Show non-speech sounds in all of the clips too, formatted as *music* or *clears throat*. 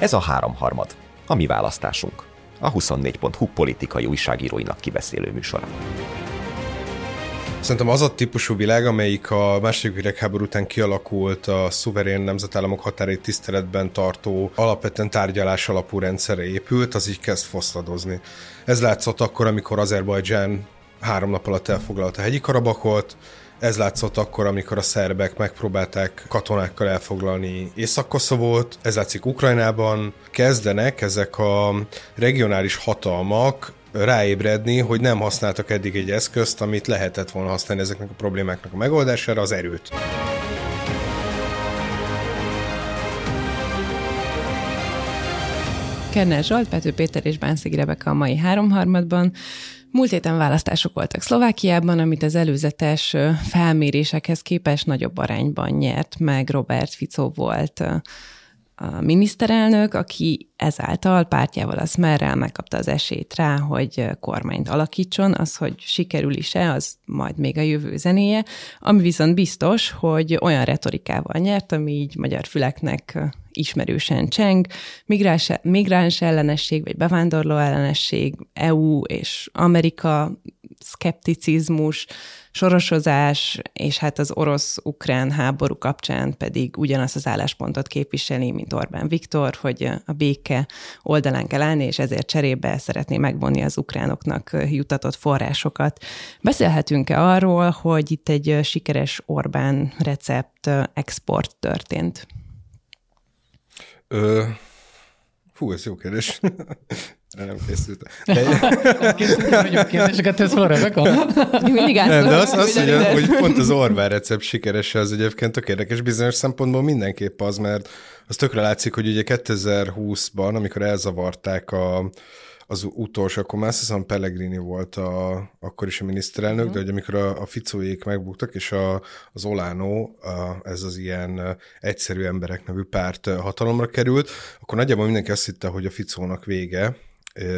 Ez a háromharmad, a mi választásunk. A 24.hu politikai újságíróinak kibeszélő műsora. Szerintem az a típusú világ, amelyik a második világháború után kialakult a szuverén nemzetállamok határait tiszteletben tartó, alapvetően tárgyalás alapú rendszerre épült, az így kezd foszladozni. Ez látszott akkor, amikor Azerbajdzsán három nap alatt elfoglalta a hegyi Karabakot, ez látszott akkor, amikor a szerbek megpróbálták katonákkal elfoglalni Észak-Koszovót, ez látszik Ukrajnában. Kezdenek ezek a regionális hatalmak ráébredni, hogy nem használtak eddig egy eszközt, amit lehetett volna használni ezeknek a problémáknak a megoldására, az erőt. Kerner Zsolt, Pető Péter és Bánszegi Rebeka a mai háromharmadban. Múlt héten választások voltak Szlovákiában, amit az előzetes felmérésekhez képest nagyobb arányban nyert meg Robert Fico volt a miniszterelnök, aki ezáltal pártjával, az merrel megkapta az esélyt rá, hogy kormányt alakítson, az, hogy sikerül is-e, az majd még a jövő zenéje, ami viszont biztos, hogy olyan retorikával nyert, ami így magyar füleknek ismerősen cseng, migráns, migráns ellenesség, vagy bevándorló ellenesség, EU és Amerika szkepticizmus, sorosozás, és hát az orosz-ukrán háború kapcsán pedig ugyanazt az álláspontot képviseli, mint Orbán Viktor, hogy a béke oldalán kell állni, és ezért cserébe szeretné megvonni az ukránoknak jutatott forrásokat. Beszélhetünk-e arról, hogy itt egy sikeres Orbán recept export történt? Ö, fú, ez jó kérdés. *laughs* nem készültem. De... készültem, hogy kérdéseket tesz fel Rebeka? Mindig nem, de az, az hogy, hogy pont az Orbán recept sikeres, az egyébként tök érdekes bizonyos szempontból mindenképp az, mert az tökre látszik, hogy ugye 2020-ban, amikor elzavarták a, az utolsó, akkor már azt hiszem Pellegrini volt a, akkor is a miniszterelnök, uh-huh. de hogy amikor a, a Ficóék megbuktak, és a, az Olánó, a, ez az ilyen egyszerű emberek nevű párt hatalomra került, akkor nagyjából mindenki azt hitte, hogy a Ficónak vége,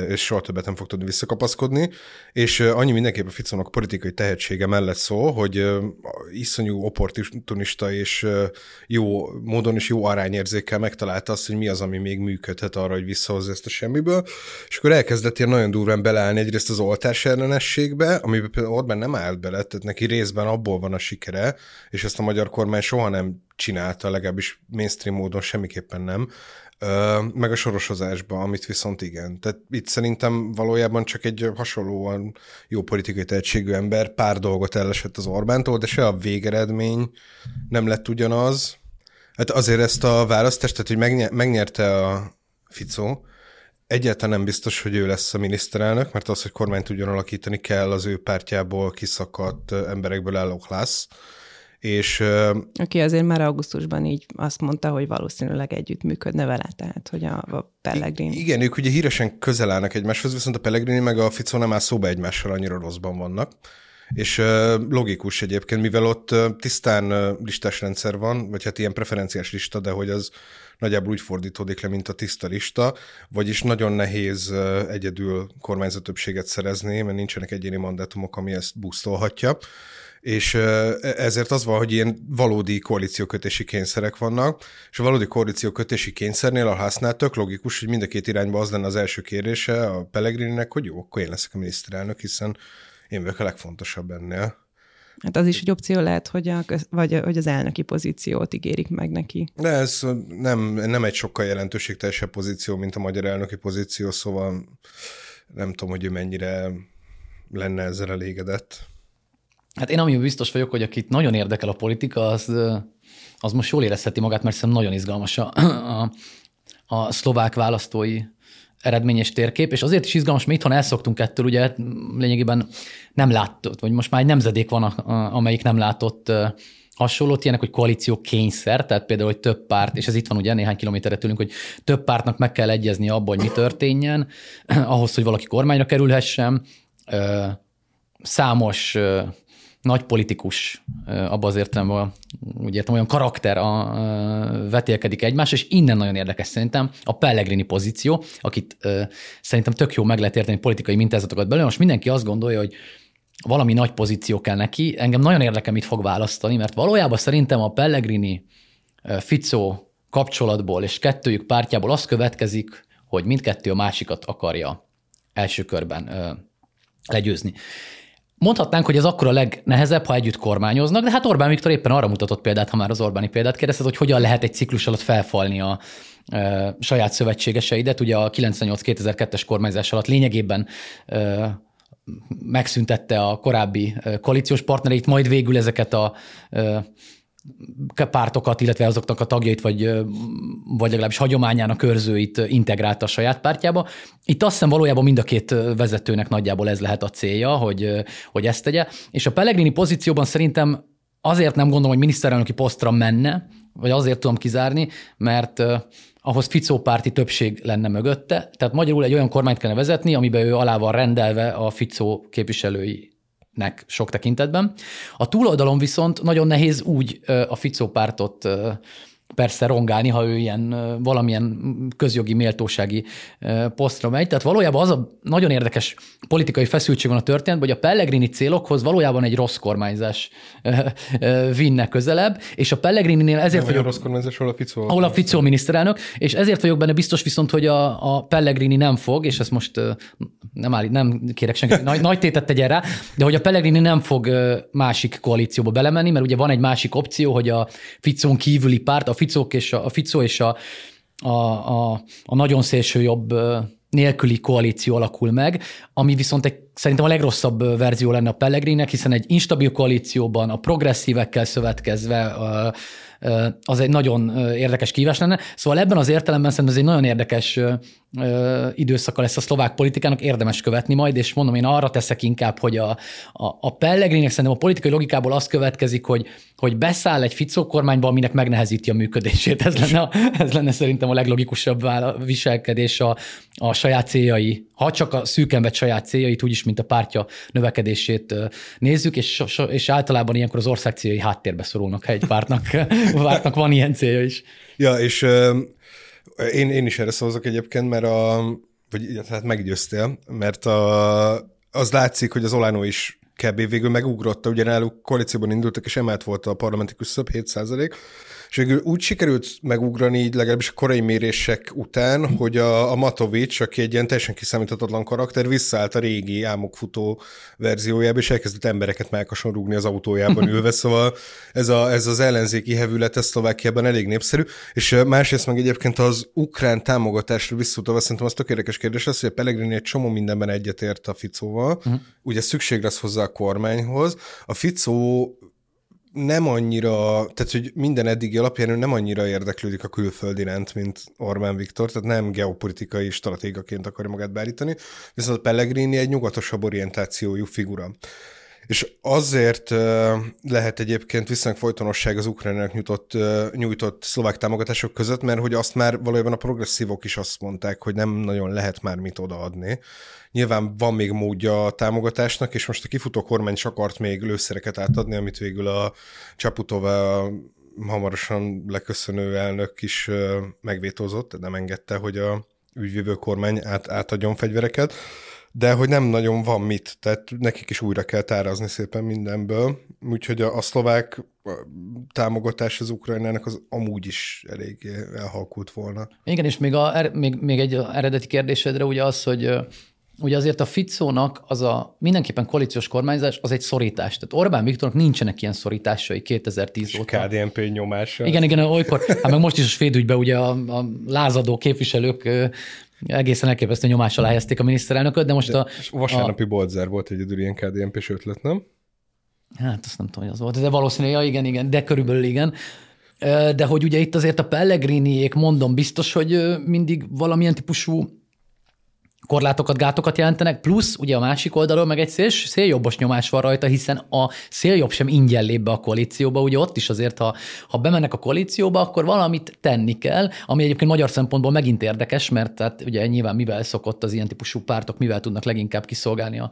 és soha többet nem fog tudni visszakapaszkodni, és annyi mindenképp a Ficónak politikai tehetsége mellett szól, hogy iszonyú opportunista és jó módon és jó arányérzékkel megtalálta azt, hogy mi az, ami még működhet arra, hogy visszahozza ezt a semmiből, és akkor elkezdett ilyen nagyon durván beleállni egyrészt az oltás ellenességbe, amiben például Orbán nem állt bele, tehát neki részben abból van a sikere, és ezt a magyar kormány soha nem csinálta, legalábbis mainstream módon semmiképpen nem, meg a sorosozásba, amit viszont igen. Tehát itt szerintem valójában csak egy hasonlóan jó politikai tehetségű ember pár dolgot ellesett az Orbántól, de se a végeredmény nem lett ugyanaz. Hát azért ezt a választást, tehát hogy megnyerte a Fico, egyáltalán nem biztos, hogy ő lesz a miniszterelnök, mert az, hogy kormányt tudjon alakítani kell, az ő pártjából kiszakadt emberekből álló klassz és, Aki azért már augusztusban így azt mondta, hogy valószínűleg együtt működne vele, tehát hogy a, a Pellegrini. Igen, ők ugye híresen közel állnak egymáshoz, viszont a Pellegrini meg a Fico nem áll szóba egymással, annyira rosszban vannak. És logikus egyébként, mivel ott tisztán listás rendszer van, vagy hát ilyen preferenciás lista, de hogy az nagyjából úgy fordítódik le, mint a tiszta lista, vagyis nagyon nehéz egyedül kormányzat többséget szerezni, mert nincsenek egyéni mandátumok, ami ezt busztolhatja és ezért az van, hogy ilyen valódi koalíciókötési kényszerek vannak, és a valódi koalíciókötési kényszernél a hásznál tök logikus, hogy mind a két irányba az lenne az első kérése a Pellegrininek, hogy jó, akkor én leszek a miniszterelnök, hiszen én vagyok a legfontosabb ennél. Hát az is egy opció lehet, hogy, a, vagy, hogy az elnöki pozíciót ígérik meg neki. De ez nem, nem egy sokkal jelentőségteljesebb pozíció, mint a magyar elnöki pozíció, szóval nem tudom, hogy ő mennyire lenne ezzel elégedett. Hát én amiben biztos vagyok, hogy akit nagyon érdekel a politika, az, az most jól érezheti magát, mert szerintem nagyon izgalmas a, a, a szlovák választói eredményes térkép, és azért is izgalmas, mert itthon elszoktunk ettől, ugye lényegében nem látott, vagy most már egy nemzedék van, amelyik nem látott hasonlót, ilyenek, hogy koalíció kényszer, tehát például, hogy több párt, és ez itt van ugye néhány kilométerre tőlünk, hogy több pártnak meg kell egyezni abban, hogy mi történjen, *clears throat* ahhoz, hogy valaki kormányra kerülhessen. Számos nagy politikus abban az értelemben, úgy értem, olyan karakter a, vetélkedik egymás, és innen nagyon érdekes szerintem a Pellegrini pozíció, akit szerintem tök jó meg lehet érteni politikai mintázatokat belőle. Most mindenki azt gondolja, hogy valami nagy pozíció kell neki. Engem nagyon érdekel, mit fog választani, mert valójában szerintem a Pellegrini, Fico kapcsolatból és kettőjük pártjából az következik, hogy mindkettő a másikat akarja első körben legyőzni. Mondhatnánk, hogy ez akkor a legnehezebb, ha együtt kormányoznak, de hát Orbán Viktor éppen arra mutatott példát, ha már az Orbáni példát kérdezted, hogy hogyan lehet egy ciklus alatt felfalni a e, saját szövetségeseidet. Ugye a 98-2002-es kormányzás alatt lényegében e, megszüntette a korábbi koalíciós partnereit, majd végül ezeket a pártokat, illetve azoknak a tagjait, vagy, vagy legalábbis hagyományának őrzőit integrálta a saját pártjába. Itt azt hiszem valójában mind a két vezetőnek nagyjából ez lehet a célja, hogy, hogy ezt tegye. És a Pellegrini pozícióban szerintem azért nem gondolom, hogy miniszterelnöki posztra menne, vagy azért tudom kizárni, mert ahhoz Ficó párti többség lenne mögötte. Tehát magyarul egy olyan kormányt kellene vezetni, amiben ő alá van rendelve a Ficó képviselői nek sok tekintetben. A túloldalon viszont nagyon nehéz úgy a Ficó pártot persze rongálni, ha ő ilyen valamilyen közjogi méltósági posztra megy. Tehát valójában az a nagyon érdekes politikai feszültség van a történetben, hogy a Pellegrini célokhoz valójában egy rossz kormányzás vinne közelebb, és a Pellegrininél ezért vagyok... Rossz kormányzás, ahol a Ficó... Ahol a Ficó miniszterelnök, és ezért vagyok benne biztos viszont, hogy a, a Pellegrini nem fog, és ezt most nem, áll, nem kérek senki, nagy, nagy tétet tegyen rá, de hogy a Pellegrini nem fog másik koalícióba belemenni, mert ugye van egy másik opció, hogy a Ficón kívüli párt, a Ficók és a, a Ficó és a, a, a, a nagyon szélső jobb nélküli koalíció alakul meg, ami viszont egy, szerintem a legrosszabb verzió lenne a Pellegrinek, hiszen egy instabil koalícióban a progresszívekkel szövetkezve az egy nagyon érdekes kívás lenne. Szóval ebben az értelemben szerintem ez egy nagyon érdekes időszaka lesz a szlovák politikának, érdemes követni majd, és mondom, én arra teszek inkább, hogy a, a, a Pellegrinek szerintem a politikai logikából az következik, hogy, hogy beszáll egy Ficó kormányba, aminek megnehezíti a működését. Ez lenne, ez lenne szerintem a leglogikusabb viselkedés a, a saját céljai, ha csak a szűken saját céljait, úgyis, mint a pártja növekedését nézzük, és, és általában ilyenkor az ország céljai háttérbe szorulnak, ha egy pártnak, *laughs* pártnak van ilyen célja is. Ja, és én, én is erre szavazok egyébként, mert a, vagy hát meggyőztél, mert a, az látszik, hogy az Olánó is kb. végül megugrotta, ugye náluk koalícióban indultak, és emelt volt a parlamenti küszöb, 7 és végül úgy sikerült megugrani, így legalábbis a korai mérések után, hogy a, a Matovics, aki egy ilyen teljesen kiszámíthatatlan karakter, visszaállt a régi álmokfutó verziójába, és elkezdett embereket melkason rúgni az autójában *laughs* ülve, szóval ez, a, ez az ellenzéki hevület ez Szlovákiában elég népszerű, és másrészt meg egyébként az ukrán támogatásra visszutalva szerintem az tök érdekes kérdés az, hogy a Pellegrini egy csomó mindenben egyetért a Ficóval, uh-huh. ugye szükség lesz hozzá a kormányhoz, a Ficó nem annyira, tehát hogy minden eddigi alapján ő nem annyira érdeklődik a külföld iránt, mint Orbán Viktor, tehát nem geopolitikai stratégaként akarja magát beállítani, viszont Pellegrini egy nyugatosabb orientációjú figura. És azért lehet egyébként viszonylag folytonosság az ukránának nyújtott, nyújtott szlovák támogatások között, mert hogy azt már valójában a progresszívok is azt mondták, hogy nem nagyon lehet már mit odaadni. Nyilván van még módja a támogatásnak, és most a kifutó kormány is akart még lőszereket átadni, amit végül a Csaputova hamarosan leköszönő elnök is megvétózott, nem engedte, hogy a ügyvívő kormány át, átadjon fegyvereket de hogy nem nagyon van mit, tehát nekik is újra kell tárazni szépen mindenből, úgyhogy a, a szlovák támogatás az Ukrajnának az amúgy is elég elhalkult volna. Igen, és még, a, er, még, még egy eredeti kérdésedre ugye az, hogy ugye azért a Ficónak az a mindenképpen koalíciós kormányzás az egy szorítás. Tehát Orbán Viktornak nincsenek ilyen szorításai 2010 és óta. KDNP nyomása. Igen, igen, olykor, hát meg most is a svédügyben ugye a, a lázadó képviselők egészen elképesztő nyomás alá helyezték a miniszterelnököt, de most de a... Vasárnapi a... Bolzer volt egyedül ilyen KDNP-s ötlet, nem? Hát azt nem tudom, hogy az volt, de valószínűleg, ja, igen, igen, de körülbelül igen. De hogy ugye itt azért a Pellegriniék, mondom, biztos, hogy mindig valamilyen típusú korlátokat, gátokat jelentenek, plusz ugye a másik oldalról meg egy szél, széljobbos nyomás van rajta, hiszen a széljobb sem ingyen lép be a koalícióba, ugye ott is azért, ha, ha bemennek a koalícióba, akkor valamit tenni kell, ami egyébként magyar szempontból megint érdekes, mert tehát ugye nyilván mivel szokott az ilyen típusú pártok, mivel tudnak leginkább kiszolgálni a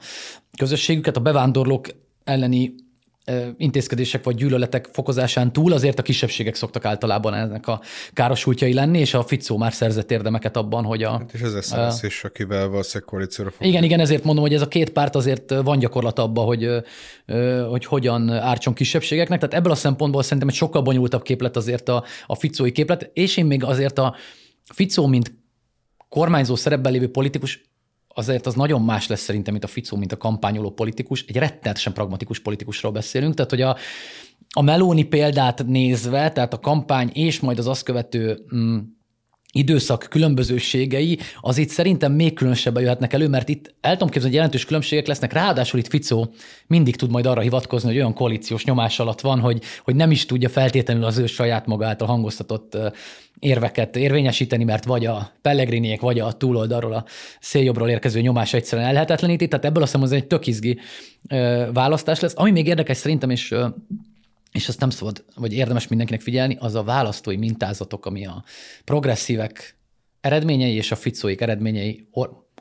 közösségüket, a bevándorlók elleni intézkedések vagy gyűlöletek fokozásán túl azért a kisebbségek szoktak általában ennek a károsultjai lenni, és a Ficó már szerzett érdemeket abban, hogy a... Hát és ez lesz is, akivel valószínűleg koalícióra fog. Igen, igen, ezért mondom, hogy ez a két párt azért van gyakorlat abban, hogy, hogy hogyan ártson kisebbségeknek. Tehát ebből a szempontból szerintem egy sokkal bonyolultabb képlet azért a, a Ficói képlet, és én még azért a Ficó, mint kormányzó szerepben lévő politikus azért az nagyon más lesz szerintem, mint a Ficó, mint a kampányoló politikus. Egy rettenetesen pragmatikus politikusról beszélünk, tehát hogy a, a Meloni példát nézve, tehát a kampány és majd az azt követő mm, időszak különbözőségei, az itt szerintem még különösebben jöhetnek elő, mert itt el tudom képzelni, hogy jelentős különbségek lesznek, ráadásul itt Ficó mindig tud majd arra hivatkozni, hogy olyan koalíciós nyomás alatt van, hogy, hogy nem is tudja feltétlenül az ő saját maga által hangoztatott érveket érvényesíteni, mert vagy a Pellegriniek, vagy a túloldalról, a széljobbról érkező nyomás egyszerűen elhetetleníti, tehát ebből azt hiszem, hogy egy tök izgi választás lesz. Ami még érdekes szerintem, és és azt nem szabad, vagy érdemes mindenkinek figyelni, az a választói mintázatok, ami a progresszívek eredményei és a ficóik eredményei,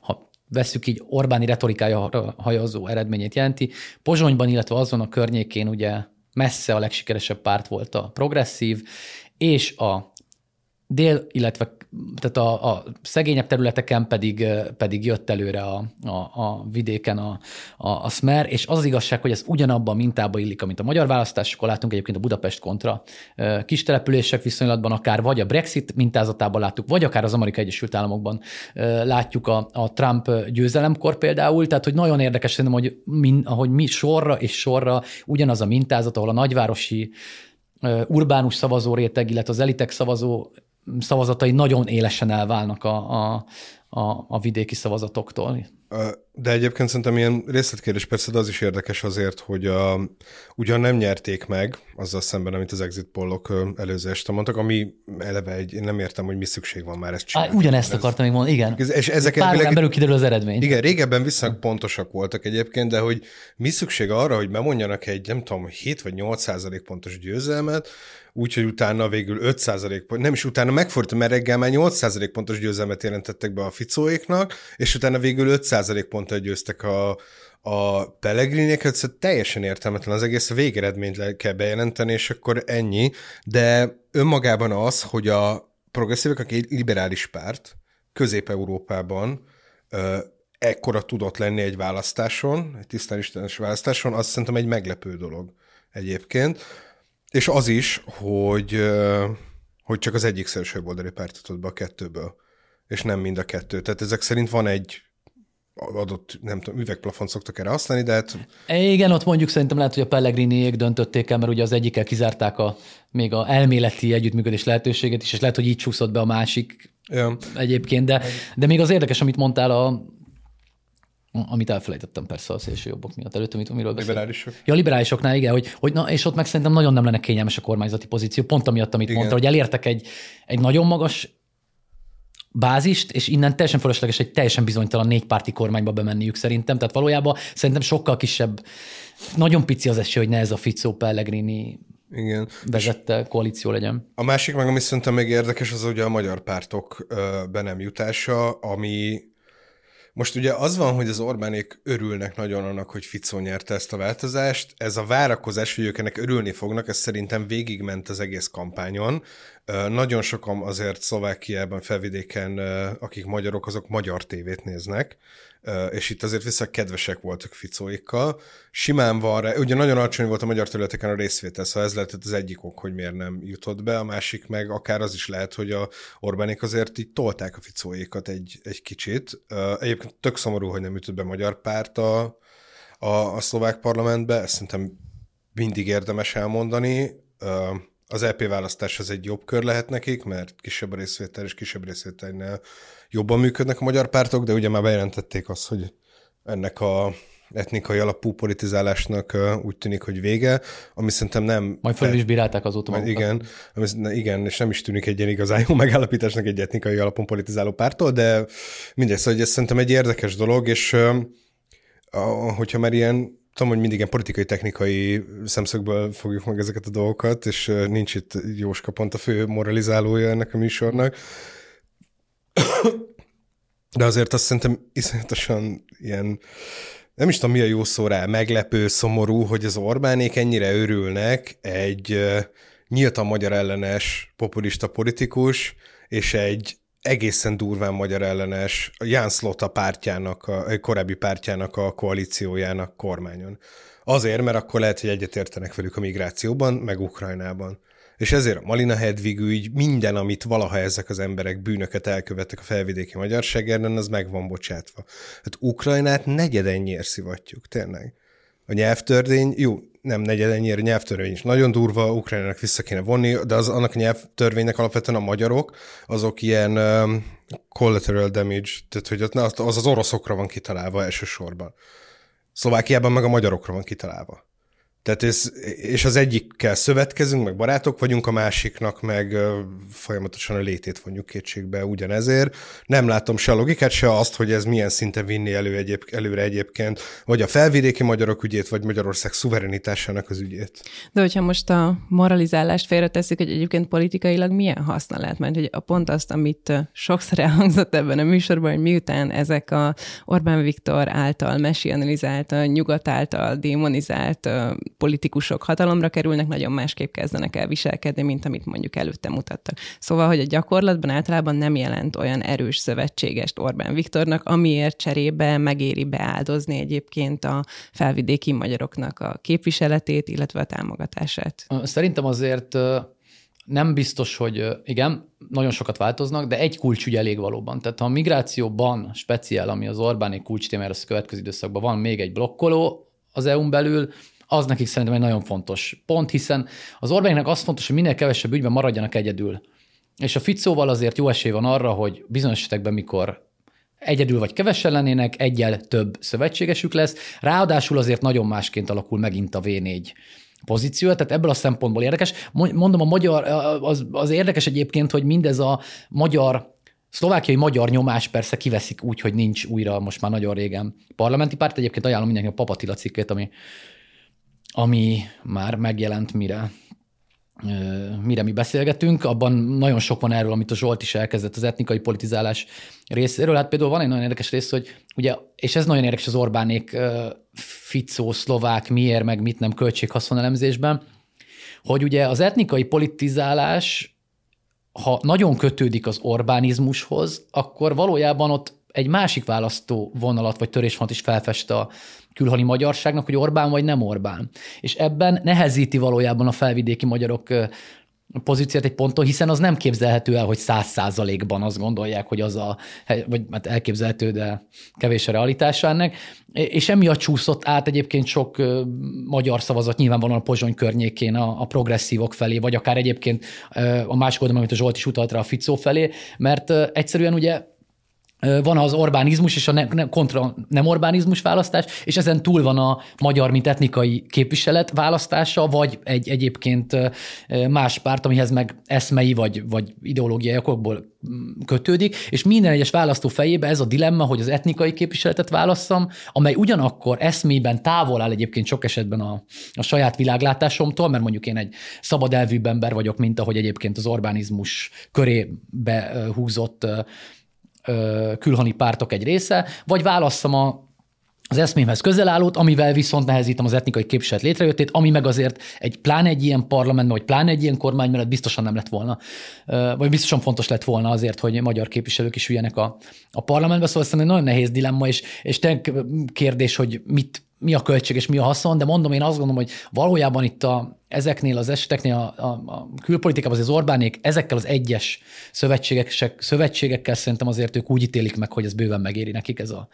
ha vesszük így Orbáni retorikája hajazó eredményét jelenti. Pozsonyban, illetve azon a környékén ugye messze a legsikeresebb párt volt a progresszív, és a dél, illetve tehát a, a szegényebb területeken pedig, pedig jött előre a, a, a vidéken a, a, a Smer, és az, az igazság, hogy ez ugyanabban a mintába illik, amit a magyar választásokkal látunk egyébként a Budapest kontra kis települések viszonylatban, akár vagy a Brexit mintázatában láttuk, vagy akár az Amerikai Egyesült Államokban látjuk a, a Trump győzelemkor például, tehát hogy nagyon érdekes szerintem, hogy min, ahogy mi sorra és sorra ugyanaz a mintázat, ahol a nagyvárosi urbánus szavazóréteg, illetve az elitek szavazó szavazatai nagyon élesen elválnak a, a, a, a vidéki szavazatoktól. De egyébként szerintem ilyen részletkérdés persze, de az is érdekes azért, hogy a, ugyan nem nyerték meg azzal szemben, amit az exit pollok előző este mondtak, ami eleve egy, én nem értem, hogy mi szükség van már ezt csinálni. ugyanezt ez, akartam még mondani, igen. És ezek Pár elvileg, belül kiderül az eredmény. Igen, régebben viszonylag pontosak voltak egyébként, de hogy mi szükség arra, hogy bemondjanak egy, nem tudom, 7 vagy 8 százalék pontos győzelmet, úgyhogy utána végül 5 pont, nem is utána megfordult, mert reggel már 8% pontos győzelmet jelentettek be a Ficóéknak, és utána végül 5% ponttal győztek a, a Pellegrinieket, szóval teljesen értelmetlen az egész, a végeredményt le kell bejelenteni, és akkor ennyi, de önmagában az, hogy a progresszívek, aki egy liberális párt, Közép-Európában ekkora tudott lenni egy választáson, egy tisztán istenes választáson, azt szerintem egy meglepő dolog egyébként. És az is, hogy, hogy csak az egyik szélső oldali párt be a kettőből, és nem mind a kettő. Tehát ezek szerint van egy adott, nem tudom, üvegplafon szoktak erre használni, de hát... Igen, ott mondjuk szerintem lehet, hogy a Pellegriniék döntötték el, mert ugye az egyikkel kizárták a, még a elméleti együttműködés lehetőséget is, és lehet, hogy így csúszott be a másik ja. egyébként, de, de még az érdekes, amit mondtál a amit elfelejtettem persze a szélső jobbok miatt előtt, amit, amiről beszélünk. Liberálisok. Ja, liberálisoknál igen, hogy, hogy na, és ott meg szerintem nagyon nem lenne kényelmes a kormányzati pozíció, pont amiatt, amit igen. mondta, hogy elértek egy, egy nagyon magas bázist, és innen teljesen fölösleges egy teljesen bizonytalan négypárti kormányba bemenniük szerintem. Tehát valójában szerintem sokkal kisebb, nagyon pici az esély, hogy ne ez a Ficó Pellegrini igen. vezette koalíció legyen. A másik meg, ami szerintem még érdekes, az ugye a magyar pártok be nem jutása, ami most ugye az van, hogy az Orbánék örülnek nagyon annak, hogy Ficó nyerte ezt a változást. Ez a várakozás, hogy ők ennek örülni fognak, ez szerintem végigment az egész kampányon. Nagyon sokan azért Szlovákiában, felvidéken, akik magyarok, azok magyar tévét néznek, és itt azért vissza kedvesek voltak Ficóikkal. Simán van rá, ugye nagyon alacsony volt a magyar területeken a részvétel, szóval ez lehetett az egyik ok, hogy miért nem jutott be, a másik meg akár az is lehet, hogy a Orbánék azért így tolták a Ficóékat egy, egy kicsit. Egyébként tök szomorú, hogy nem jutott be magyar párt a, a, a szlovák parlamentbe, ezt szerintem mindig érdemes elmondani. Az EP választás az egy jobb kör lehet nekik, mert kisebb részvétel és kisebb részvételnél jobban működnek a magyar pártok, de ugye már bejelentették azt, hogy ennek a etnikai alapú politizálásnak úgy tűnik, hogy vége, ami szerintem nem... Majd fel is bírálták azóta magukat. Igen, ami, igen, és nem is tűnik egy ilyen igazán jó *laughs* megállapításnak egy etnikai alapon politizáló pártól, de mindegy, szóval ez szerintem egy érdekes dolog, és hogyha már ilyen tudom, hogy mindig ilyen politikai, technikai szemszögből fogjuk meg ezeket a dolgokat, és nincs itt Jóska pont a fő moralizálója ennek a műsornak. De azért azt szerintem iszonyatosan ilyen nem is tudom mi a jó szó rá, meglepő, szomorú, hogy az Orbánék ennyire örülnek egy nyíltan magyar ellenes populista politikus, és egy egészen durván magyar ellenes Ján Slota pártjának, a korábbi pártjának a koalíciójának kormányon. Azért, mert akkor lehet, hogy egyetértenek velük a migrációban, meg Ukrajnában. És ezért a Malina Hedvig ügy, minden, amit valaha ezek az emberek bűnöket elkövettek a felvidéki magyarságérden, az meg van bocsátva. Hát Ukrajnát negyedennyiért szivatjuk, tényleg. A nyelvtörvény, jó, nem negyedennyiért, a nyelvtörvény is nagyon durva, Ukrajnának vissza kéne vonni, de az, annak a nyelvtörvénynek alapvetően a magyarok, azok ilyen um, collateral damage, tehát hogy az az oroszokra van kitalálva elsősorban. Szlovákiában meg a magyarokra van kitalálva. Tehát ez, és az egyikkel szövetkezünk, meg barátok vagyunk, a másiknak meg folyamatosan a létét vonjuk kétségbe ugyanezért. Nem látom se a logikát, se azt, hogy ez milyen szinten vinni elő egyéb, előre egyébként, vagy a felvidéki magyarok ügyét, vagy Magyarország szuverenitásának az ügyét. De hogyha most a moralizálást félreteszik, hogy egyébként politikailag milyen haszna lehet, mert hogy a pont azt, amit sokszor elhangzott ebben a műsorban, hogy miután ezek a Orbán Viktor által mesianalizált, nyugat által démonizált politikusok hatalomra kerülnek, nagyon másképp kezdenek el viselkedni, mint amit mondjuk előtte mutattak. Szóval, hogy a gyakorlatban általában nem jelent olyan erős szövetségest Orbán Viktornak, amiért cserébe megéri beáldozni egyébként a felvidéki magyaroknak a képviseletét, illetve a támogatását. Szerintem azért nem biztos, hogy igen, nagyon sokat változnak, de egy kulcsügy elég valóban. Tehát ha a migrációban speciál, ami az Orbáni kulcstémára a következő időszakban van még egy blokkoló az EU-n belül, az nekik szerintem egy nagyon fontos pont, hiszen az Orbánnak az fontos, hogy minél kevesebb ügyben maradjanak egyedül. És a Ficóval azért jó esély van arra, hogy bizonyos esetekben, mikor egyedül vagy kevesen lennének, egyel több szövetségesük lesz. Ráadásul azért nagyon másként alakul megint a V4 pozíció, tehát ebből a szempontból érdekes. Mondom, a magyar, az, az érdekes egyébként, hogy mindez a magyar Szlovákiai magyar nyomás persze kiveszik úgy, hogy nincs újra most már nagyon régen parlamenti párt. Egyébként ajánlom mindenkinek a Papatila cikkét, ami ami már megjelent, mire mire mi beszélgetünk, abban nagyon sok van erről, amit a Zsolt is elkezdett az etnikai politizálás részéről. Hát például van egy nagyon érdekes rész, hogy ugye, és ez nagyon érdekes az Orbánék Ficó, szlovák, miért, meg mit nem költséghaszonelemzésben, hogy ugye az etnikai politizálás, ha nagyon kötődik az Orbánizmushoz, akkor valójában ott egy másik választó vonalat vagy törésvonalat is felfest a külhoni magyarságnak, hogy Orbán vagy nem Orbán. És ebben nehezíti valójában a felvidéki magyarok pozíciót egy ponton, hiszen az nem képzelhető el, hogy száz százalékban azt gondolják, hogy az a, vagy hát elképzelhető, de kevés a realitása ennek. És emiatt csúszott át egyébként sok magyar szavazat nyilvánvalóan a Pozsony környékén a, a progresszívok felé, vagy akár egyébként a másik oldalon, amit a Zsolt is utalt rá a Ficó felé, mert egyszerűen ugye van az Orbánizmus és a ne, ne, kontra nem Orbánizmus választás, és ezen túl van a magyar, mint etnikai képviselet választása, vagy egy egyébként más párt, amihez meg eszmei vagy, vagy ideológiai okokból mm, kötődik, és minden egyes választó fejébe ez a dilemma, hogy az etnikai képviseletet válasszam, amely ugyanakkor eszmében távol áll egyébként sok esetben a, a saját világlátásomtól, mert mondjuk én egy szabad elvűbb ember vagyok, mint ahogy egyébként az Orbánizmus körébe húzott külhoni pártok egy része, vagy válasszam a az eszmémhez közel állót, amivel viszont nehezítem az etnikai képviselet létrejöttét, ami meg azért egy plán egy ilyen parlamentben, vagy plán egy ilyen kormány mellett biztosan nem lett volna, vagy biztosan fontos lett volna azért, hogy magyar képviselők is üljenek a, a parlamentbe, szóval szerintem egy nagyon nehéz dilemma, és, és kérdés, hogy mit, mi a költség és mi a haszon, de mondom, én azt gondolom, hogy valójában itt a, ezeknél az eseteknél a, a, a külpolitikában az Orbánék ezekkel az egyes szövetségek, szövetségekkel szerintem azért ők úgy ítélik meg, hogy ez bőven megéri nekik ez a,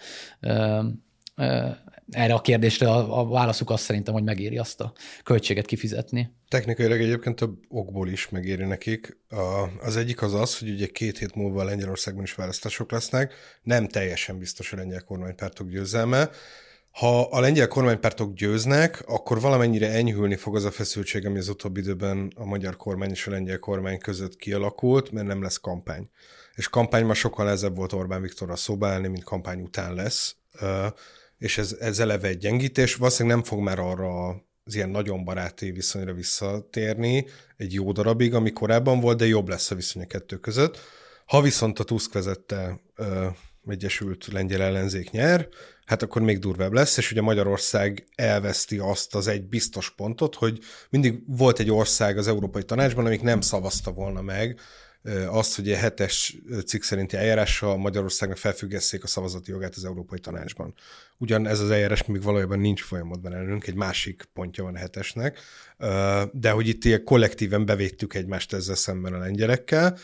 erre a kérdésre a, a válaszuk azt szerintem, hogy megéri azt a költséget kifizetni. Technikailag egyébként több okból is megéri nekik. A, az egyik az az, hogy ugye két hét múlva Lengyelországban is választások lesznek, nem teljesen biztos a lengyel kormánypártok győzelme, ha a lengyel kormánypártok győznek, akkor valamennyire enyhülni fog az a feszültség, ami az utóbbi időben a magyar kormány és a lengyel kormány között kialakult, mert nem lesz kampány. És kampányban sokkal ezebb volt Orbán Viktorra szobálni, mint kampány után lesz, és ez, ez eleve egy gyengítés. Valószínűleg nem fog már arra az ilyen nagyon baráti viszonyra visszatérni egy jó darabig, ami korábban volt, de jobb lesz a viszony a kettő között. Ha viszont a Tusk vezette Egyesült Lengyel ellenzék nyer, hát akkor még durvább lesz, és ugye Magyarország elveszti azt az egy biztos pontot, hogy mindig volt egy ország az Európai Tanácsban, amik nem szavazta volna meg azt, hogy a hetes cikk szerinti eljárással Magyarországnak felfüggesszék a szavazati jogát az Európai Tanácsban. Ugyan ez az eljárás még valójában nincs folyamatban ellenünk, egy másik pontja van a hetesnek, de hogy itt ilyen kollektíven bevédtük egymást ezzel szemben a lengyelekkel,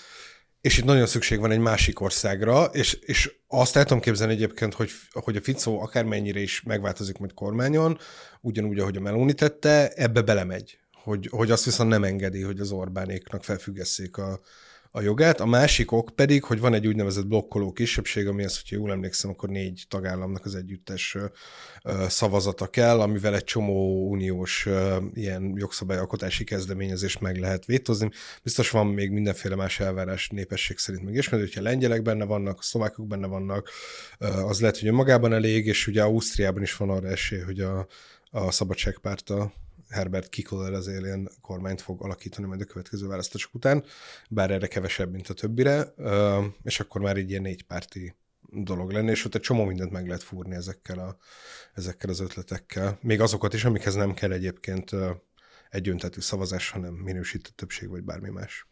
és itt nagyon szükség van egy másik országra, és, és azt el tudom képzelni egyébként, hogy, hogy a Ficó akármennyire is megváltozik majd kormányon, ugyanúgy, ahogy a Meloni tette, ebbe belemegy. Hogy, hogy azt viszont nem engedi, hogy az Orbánéknak felfüggesszék a, a jogát. A másik ok pedig, hogy van egy úgynevezett blokkoló kisebbség, ami az, hogyha jól emlékszem, akkor négy tagállamnak az együttes szavazata kell, amivel egy csomó uniós ilyen jogszabályalkotási kezdeményezést meg lehet vétozni. Biztos van még mindenféle más elvárás népesség szerint meg ismerő, hogyha lengyelek benne vannak, a szlovákok benne vannak, az lehet, hogy magában elég, és ugye Ausztriában is van arra esély, hogy a, a szabadságpárta Herbert Kikoller az élén kormányt fog alakítani majd a következő választások után, bár erre kevesebb, mint a többire, és akkor már egy ilyen négypárti dolog lenne, és ott egy csomó mindent meg lehet fúrni ezekkel, a, ezekkel az ötletekkel. Még azokat is, amikhez nem kell egyébként egy öntetű szavazás, hanem minősített többség, vagy bármi más.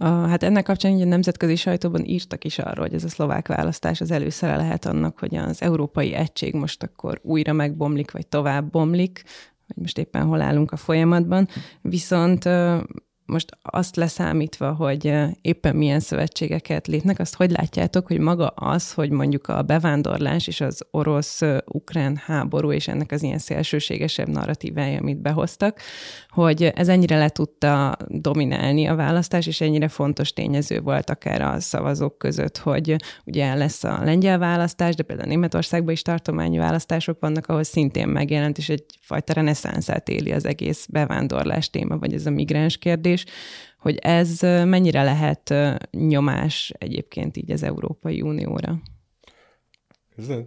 Hát ennek kapcsán ugye a nemzetközi sajtóban írtak is arról, hogy ez a szlovák választás az előszere lehet annak, hogy az európai egység most akkor újra megbomlik, vagy tovább bomlik, hogy most éppen hol állunk a folyamatban, viszont most azt leszámítva, hogy éppen milyen szövetségeket lépnek, azt hogy látjátok, hogy maga az, hogy mondjuk a bevándorlás és az orosz-ukrán háború és ennek az ilyen szélsőségesebb narratívája, amit behoztak, hogy ez ennyire le tudta dominálni a választás, és ennyire fontos tényező volt akár a szavazók között, hogy ugye lesz a lengyel választás, de például Németországban is tartományi választások vannak, ahol szintén megjelent, és egyfajta reneszánszát éli az egész bevándorlás téma, vagy ez a migráns kérdés, hogy ez mennyire lehet nyomás egyébként így az Európai Unióra. Kezded?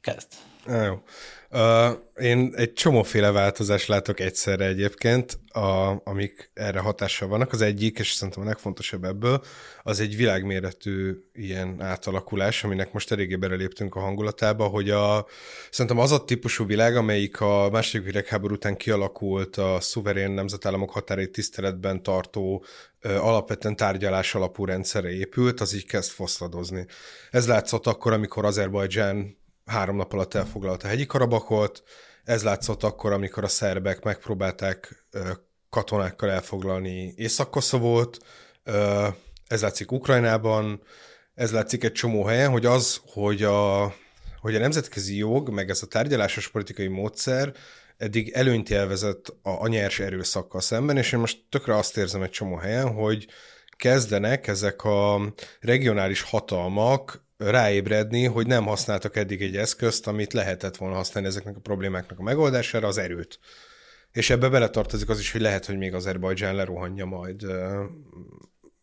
Kezd. Ah, jó. Uh, én egy csomóféle változást látok egyszerre egyébként, a, amik erre hatással vannak. Az egyik, és szerintem a legfontosabb ebből, az egy világméretű ilyen átalakulás, aminek most eléggé beleléptünk a hangulatába, hogy a, szerintem az a típusú világ, amelyik a második világháború után kialakult a szuverén nemzetállamok határait tiszteletben tartó alapvetően tárgyalás alapú rendszere épült, az így kezd foszladozni. Ez látszott akkor, amikor Azerbajdzsán három nap alatt elfoglalta hegyi Karabakot. Ez látszott akkor, amikor a szerbek megpróbálták katonákkal elfoglalni Észak-Koszovót. Ez látszik Ukrajnában, ez látszik egy csomó helyen, hogy az, hogy a, hogy a nemzetközi jog, meg ez a tárgyalásos politikai módszer eddig előnyt élvezett a, a nyers erőszakkal szemben, és én most tökre azt érzem egy csomó helyen, hogy kezdenek ezek a regionális hatalmak ráébredni, hogy nem használtak eddig egy eszközt, amit lehetett volna használni ezeknek a problémáknak a megoldására, az erőt. És ebbe beletartozik az is, hogy lehet, hogy még Azerbajdzsán lerohanja majd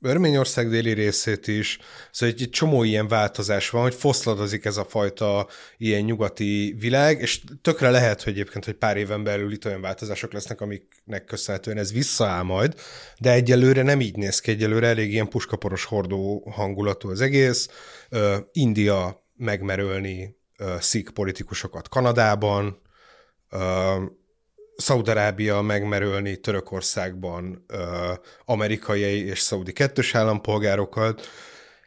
Örményország déli részét is, szóval egy, csomó ilyen változás van, hogy foszladozik ez a fajta ilyen nyugati világ, és tökre lehet, hogy egyébként, hogy pár éven belül itt olyan változások lesznek, amiknek köszönhetően ez visszaáll majd, de egyelőre nem így néz ki, egyelőre elég ilyen puskaporos hordó hangulatú az egész. India megmerölni szik politikusokat Kanadában, Szaudarábia megmerölni Törökországban uh, amerikai és szaudi kettős állampolgárokat,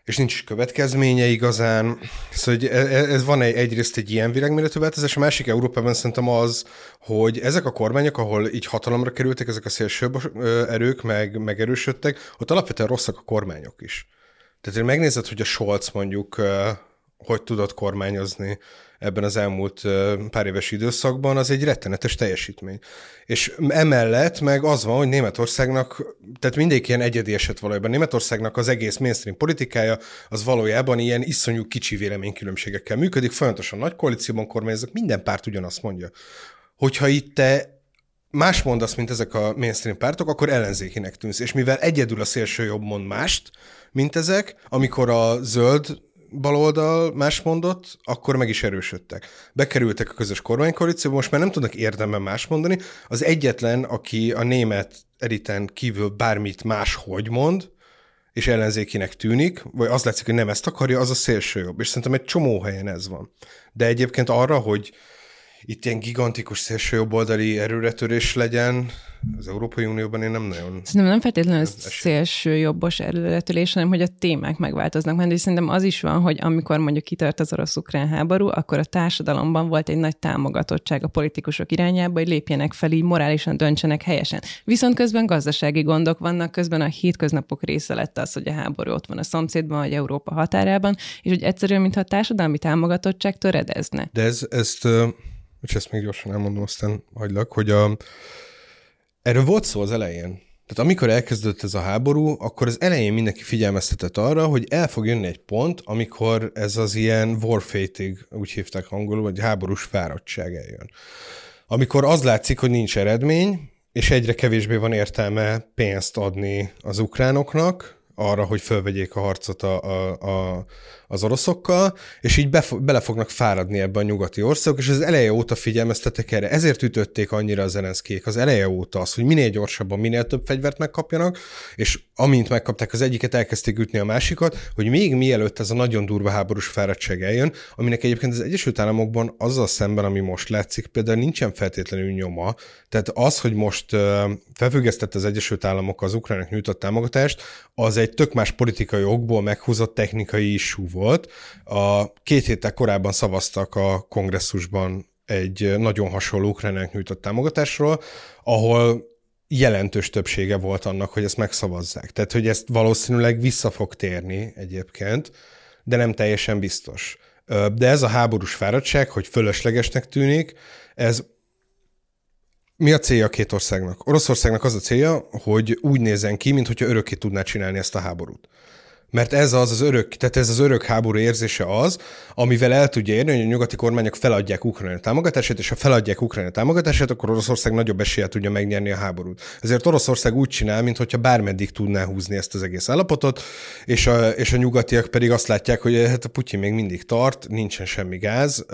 és nincs következménye igazán. Szóval hogy ez, e, ez van egy, egyrészt egy ilyen világméretű változás, a másik Európában szerintem az, hogy ezek a kormányok, ahol így hatalomra kerültek, ezek a szélsőbb erők meg, megerősödtek, ott alapvetően rosszak a kormányok is. Tehát, hogy megnézed, hogy a Scholz mondjuk hogy tudott kormányozni ebben az elmúlt pár éves időszakban, az egy rettenetes teljesítmény. És emellett meg az van, hogy Németországnak, tehát mindig ilyen egyedi eset valójában, Németországnak az egész mainstream politikája az valójában ilyen iszonyú kicsi véleménykülönbségekkel működik, folyamatosan nagy koalícióban kormányoznak, minden párt ugyanazt mondja. Hogyha itt te más mondasz, mint ezek a mainstream pártok, akkor ellenzékinek tűnsz. És mivel egyedül a szélső jobb mond mást, mint ezek, amikor a zöld baloldal más mondott, akkor meg is erősödtek. Bekerültek a közös kormánykoalícióba, most már nem tudnak érdemben más mondani. Az egyetlen, aki a német eliten kívül bármit más hogy mond, és ellenzékinek tűnik, vagy az látszik, hogy nem ezt akarja, az a szélső jobb. És szerintem egy csomó helyen ez van. De egyébként arra, hogy itt ilyen gigantikus szélső jobboldali erőretörés legyen, az Európai Unióban én nem nagyon... Szerintem nem feltétlenül szélső jobbos erőletülés, hanem hogy a témák megváltoznak. Mert szerintem az is van, hogy amikor mondjuk kitört az orosz-ukrán háború, akkor a társadalomban volt egy nagy támogatottság a politikusok irányába, hogy lépjenek fel, így morálisan döntsenek helyesen. Viszont közben gazdasági gondok vannak, közben a hétköznapok része lett az, hogy a háború ott van a szomszédban, vagy Európa határában, és hogy egyszerűen, mintha a társadalmi támogatottság töredezne. De ez, ezt, és ezt még gyorsan elmondom, aztán hagylak, hogy a, Erről volt szó az elején. Tehát amikor elkezdődött ez a háború, akkor az elején mindenki figyelmeztetett arra, hogy el fog jönni egy pont, amikor ez az ilyen warfatig, úgy hívták angolul, vagy háborús fáradtság eljön. Amikor az látszik, hogy nincs eredmény, és egyre kevésbé van értelme pénzt adni az ukránoknak, arra, hogy fölvegyék a harcot a, a, a, az oroszokkal, és így bef- bele fognak fáradni ebbe a nyugati országok, és az eleje óta figyelmeztetek erre. Ezért ütötték annyira az Zelenszkék az eleje óta az, hogy minél gyorsabban, minél több fegyvert megkapjanak, és amint megkapták az egyiket, elkezdték ütni a másikat, hogy még mielőtt ez a nagyon durva háborús fáradtság eljön, aminek egyébként az Egyesült Államokban azzal szemben, ami most látszik, például nincsen feltétlenül nyoma. Tehát az, hogy most felfüggesztett az Egyesült Államok az ukránok nyújtott támogatást, az egy tök más politikai okból meghúzott technikai issú volt. A két héttel korábban szavaztak a kongresszusban egy nagyon hasonló ukránok nyújtott támogatásról, ahol jelentős többsége volt annak, hogy ezt megszavazzák. Tehát, hogy ezt valószínűleg vissza fog térni egyébként, de nem teljesen biztos. De ez a háborús fáradtság, hogy fölöslegesnek tűnik, ez mi a célja a két országnak? Oroszországnak az a célja, hogy úgy nézzen ki, mintha örökké tudná csinálni ezt a háborút. Mert ez az az örök, tehát ez az örök háború érzése az, amivel el tudja érni, hogy a nyugati kormányok feladják Ukrajna támogatását, és ha feladják Ukrajna támogatását, akkor Oroszország nagyobb eséllyel tudja megnyerni a háborút. Ezért Oroszország úgy csinál, mintha bármeddig tudná húzni ezt az egész állapotot, és a, és a nyugatiak pedig azt látják, hogy hát a Putyin még mindig tart, nincsen semmi gáz,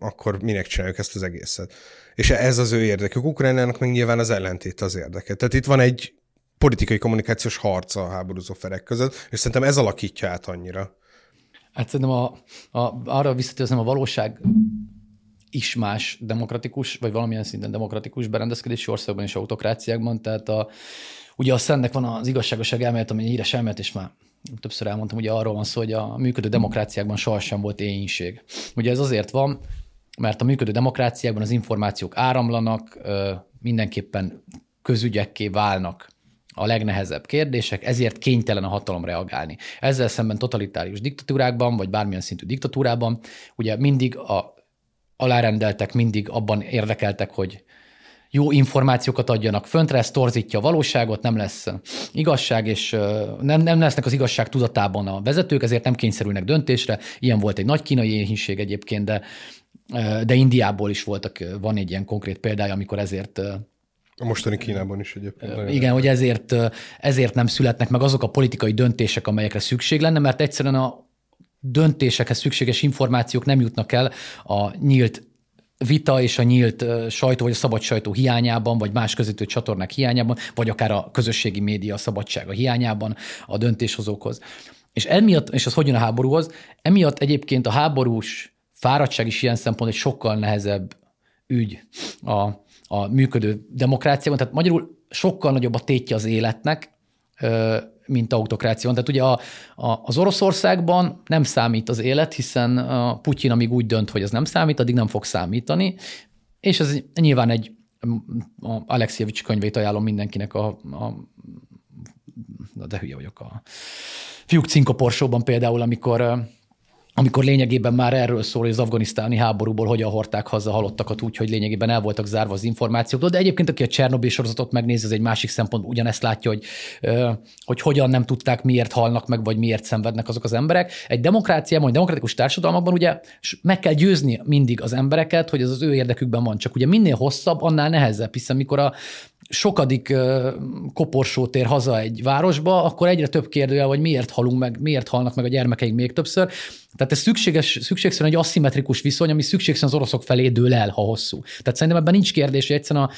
akkor minek csináljuk ezt az egészet. És ez az ő érdekük. Ukrajnának meg nyilván az ellentét az érdeke. Tehát itt van egy politikai kommunikációs harca a háborúzó felek között, és szerintem ez alakítja át annyira. Hát szerintem a, a, arra visszatérőzem a valóság is más demokratikus, vagy valamilyen szinten demokratikus berendezkedési országban és autokráciákban, tehát a, ugye a szennek van az igazságoság elmélet, ami híres elmélet, és már többször elmondtam, ugye arról van szó, hogy a működő demokráciákban sohasem volt éhínség. Ugye ez azért van, mert a működő demokráciákban az információk áramlanak, mindenképpen közügyekké válnak a legnehezebb kérdések, ezért kénytelen a hatalom reagálni. Ezzel szemben totalitárius diktatúrákban, vagy bármilyen szintű diktatúrában, ugye mindig a alárendeltek mindig abban érdekeltek, hogy jó információkat adjanak föntre, ez torzítja a valóságot, nem lesz igazság, és nem, nem lesznek az igazság tudatában a vezetők, ezért nem kényszerülnek döntésre. Ilyen volt egy nagy kínai éhínség egyébként, de, de Indiából is voltak, van egy ilyen konkrét példája, amikor ezért a mostani Kínában is egyébként. Igen, hogy ezért, ezért nem születnek meg azok a politikai döntések, amelyekre szükség lenne, mert egyszerűen a döntésekhez szükséges információk nem jutnak el a nyílt vita és a nyílt sajtó vagy a szabad sajtó hiányában, vagy más közöttő csatornák hiányában, vagy akár a közösségi média szabadsága hiányában a döntéshozókhoz. És emiatt, és az hogy jön a háborúhoz, emiatt egyébként a háborús fáradtság is ilyen szempont egy sokkal nehezebb ügy a, a működő demokráciában. Tehát magyarul sokkal nagyobb a tétje az életnek, mint autokráció. Tehát ugye a, a, az Oroszországban nem számít az élet, hiszen a Putyin amíg úgy dönt, hogy ez nem számít, addig nem fog számítani, és ez nyilván egy Alexievics könyvét ajánlom mindenkinek a, a de hülye vagyok a fiúk cinkoporsóban például, amikor amikor lényegében már erről szól, hogy az afganisztáni háborúból hogyan hordták haza halottakat úgy, hogy lényegében el voltak zárva az információk. De egyébként, aki a Csernobyl sorozatot megnézi, ez egy másik szempont, ugyanezt látja, hogy, hogy hogyan nem tudták, miért halnak meg, vagy miért szenvednek azok az emberek. Egy demokráciában, egy demokratikus társadalmakban ugye meg kell győzni mindig az embereket, hogy ez az ő érdekükben van. Csak ugye minél hosszabb, annál nehezebb, hiszen mikor a sokadik koporsót ér haza egy városba, akkor egyre több kérdőjel, hogy miért halunk meg, miért halnak meg a gyermekeink még többször. Tehát ez szükséges, szükségszerűen egy aszimmetrikus viszony, ami szükségszerűen az oroszok felé dől el, ha hosszú. Tehát szerintem ebben nincs kérdés, hogy egyszerűen a,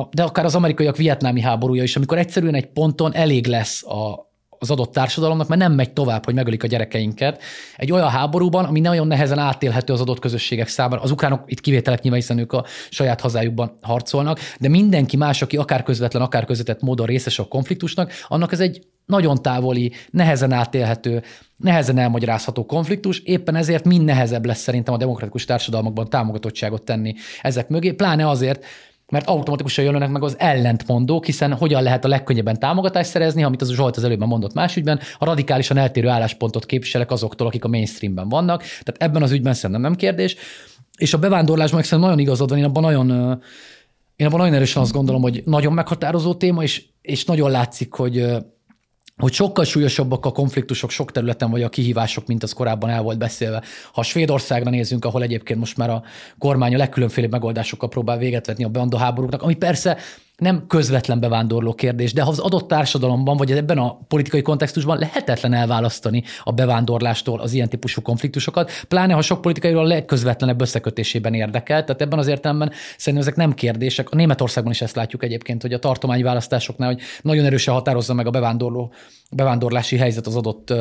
a, de akár az amerikaiak vietnámi háborúja is, amikor egyszerűen egy ponton elég lesz a, az adott társadalomnak, mert nem megy tovább, hogy megölik a gyerekeinket. Egy olyan háborúban, ami nagyon nehezen átélhető az adott közösségek számára. Az ukránok itt kivételek nyilván, hiszen ők a saját hazájukban harcolnak, de mindenki más, aki akár közvetlen, akár közvetett módon részes a konfliktusnak, annak ez egy nagyon távoli, nehezen átélhető, nehezen elmagyarázható konfliktus, éppen ezért mind nehezebb lesz szerintem a demokratikus társadalmakban támogatottságot tenni ezek mögé, pláne azért, mert automatikusan jönnek meg az ellentmondók, hiszen hogyan lehet a legkönnyebben támogatást szerezni, amit az Zsolt az előbb mondott más ügyben, ha radikálisan eltérő álláspontot képviselek azoktól, akik a mainstreamben vannak. Tehát ebben az ügyben szerintem nem kérdés. És a bevándorlásban szerintem nagyon igazad van, én abban nagyon, én abban nagyon erősen azt gondolom, hogy nagyon meghatározó téma, és, és nagyon látszik, hogy hogy sokkal súlyosabbak a konfliktusok sok területen, vagy a kihívások, mint az korábban el volt beszélve. Ha Svédországra nézünk, ahol egyébként most már a kormány a legkülönfélebb megoldásokkal próbál véget vetni a banda háborúknak, ami persze nem közvetlen bevándorló kérdés, de ha az adott társadalomban, vagy ebben a politikai kontextusban lehetetlen elválasztani a bevándorlástól az ilyen típusú konfliktusokat, pláne ha sok politikai a legközvetlenebb összekötésében érdekel. Tehát ebben az értelemben szerintem ezek nem kérdések. A Németországban is ezt látjuk egyébként, hogy a tartományi választásoknál, hogy nagyon erősen határozza meg a bevándorló, bevándorlási helyzet az adott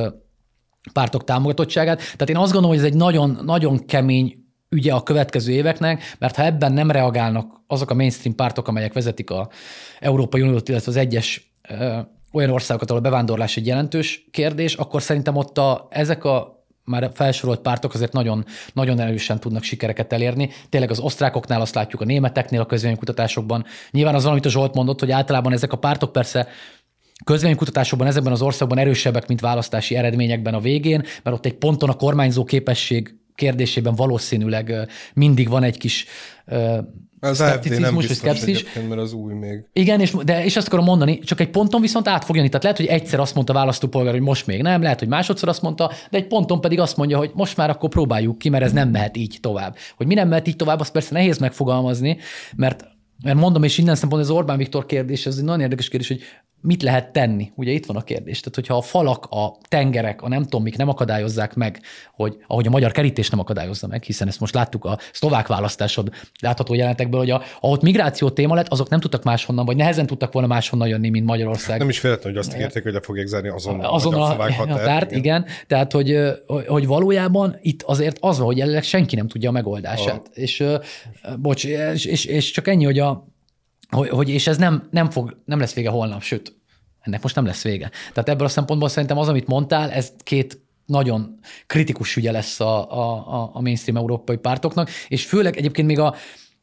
pártok támogatottságát. Tehát én azt gondolom, hogy ez egy nagyon, nagyon kemény ügye a következő éveknek, mert ha ebben nem reagálnak azok a mainstream pártok, amelyek vezetik a Európai Uniót, illetve az egyes ö, olyan országokat, ahol a bevándorlás egy jelentős kérdés, akkor szerintem ott a, ezek a már felsorolt pártok azért nagyon, nagyon erősen tudnak sikereket elérni. Tényleg az osztrákoknál azt látjuk, a németeknél a közvéleménykutatásokban. Nyilván az, amit a Zsolt mondott, hogy általában ezek a pártok persze közvéleménykutatásokban ezekben az országban erősebbek, mint választási eredményekben a végén, mert ott egy ponton a kormányzó képesség kérdésében valószínűleg mindig van egy kis az AFD nem biztos szkepszis. mert az új még. Igen, és, de, és azt akarom mondani, csak egy ponton viszont át fog jönni. Tehát lehet, hogy egyszer azt mondta a választópolgár, hogy most még nem, lehet, hogy másodszor azt mondta, de egy ponton pedig azt mondja, hogy most már akkor próbáljuk ki, mert ez nem mehet így tovább. Hogy mi nem mehet így tovább, azt persze nehéz megfogalmazni, mert mert mondom, és innen szempontból az Orbán Viktor kérdés, ez egy nagyon érdekes kérdés, hogy mit lehet tenni? Ugye itt van a kérdés. Tehát, hogyha a falak, a tengerek, a nem tudom mik nem akadályozzák meg, hogy ahogy a magyar kerítés nem akadályozza meg, hiszen ezt most láttuk a szlovák választásod látható jelenetekből, hogy a, ahol migráció téma lett, azok nem tudtak máshonnan, vagy nehezen tudtak volna máshonnan jönni, mint Magyarország. Nem is féltem, hogy azt ígérték, hogy le fogják zárni azonnal, azon a, a, a tárt, igen. igen. Tehát, hogy, hogy valójában itt azért az van, hogy jelenleg senki nem tudja a megoldását. A... És, bocs, és, és, és, csak ennyi, hogy a, hogy, hogy és ez nem, nem, fog, nem lesz vége holnap, sőt, ennek most nem lesz vége. Tehát ebből a szempontból szerintem az, amit mondtál, ez két nagyon kritikus ügye lesz a, a, a mainstream európai pártoknak, és főleg egyébként még a,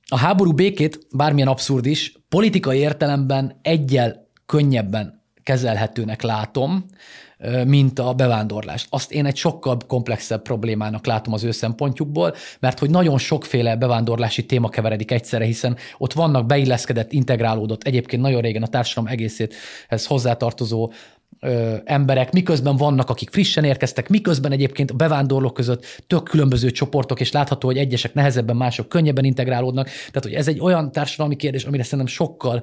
a háború békét, bármilyen abszurd is, politikai értelemben egyel könnyebben kezelhetőnek látom, mint a bevándorlást. Azt én egy sokkal komplexebb problémának látom az ő szempontjukból, mert hogy nagyon sokféle bevándorlási téma keveredik egyszerre, hiszen ott vannak beilleszkedett, integrálódott, egyébként nagyon régen a társadalom egészéhez hozzátartozó ö, emberek, miközben vannak, akik frissen érkeztek, miközben egyébként a bevándorlók között tök különböző csoportok, és látható, hogy egyesek nehezebben, mások könnyebben integrálódnak. Tehát, hogy ez egy olyan társadalmi kérdés, amire szerintem sokkal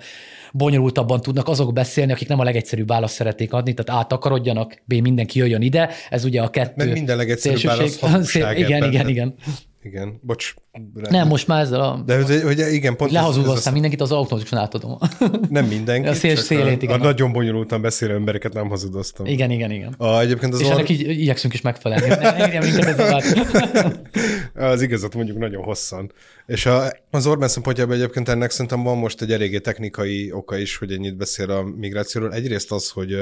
bonyolultabban tudnak azok beszélni, akik nem a legegyszerűbb választ szeretnék adni, tehát átakarodjanak, B, mindenki jöjjön ide, ez ugye a kettő. Meg minden legegyszerűbb válasz *laughs* Igen, igen, igen. Igen, bocs. Nem, most már ezzel a... De hogy, hogy igen, pont... Lehazudva aztán mindenkit az automatikusan átadom. *laughs* Nem mindenki. A szél, szélét, igen. A, nagyon bonyolultan beszélő embereket nem hazudoztam. Igen, igen, igen. A, egyébként az És or... ennek így igyekszünk is megfelelni. Ne, *laughs* az igazat mondjuk nagyon hosszan. És a, az Orbán szempontjában egyébként ennek szerintem van most egy eléggé technikai oka is, hogy ennyit beszél a migrációról. Egyrészt az, hogy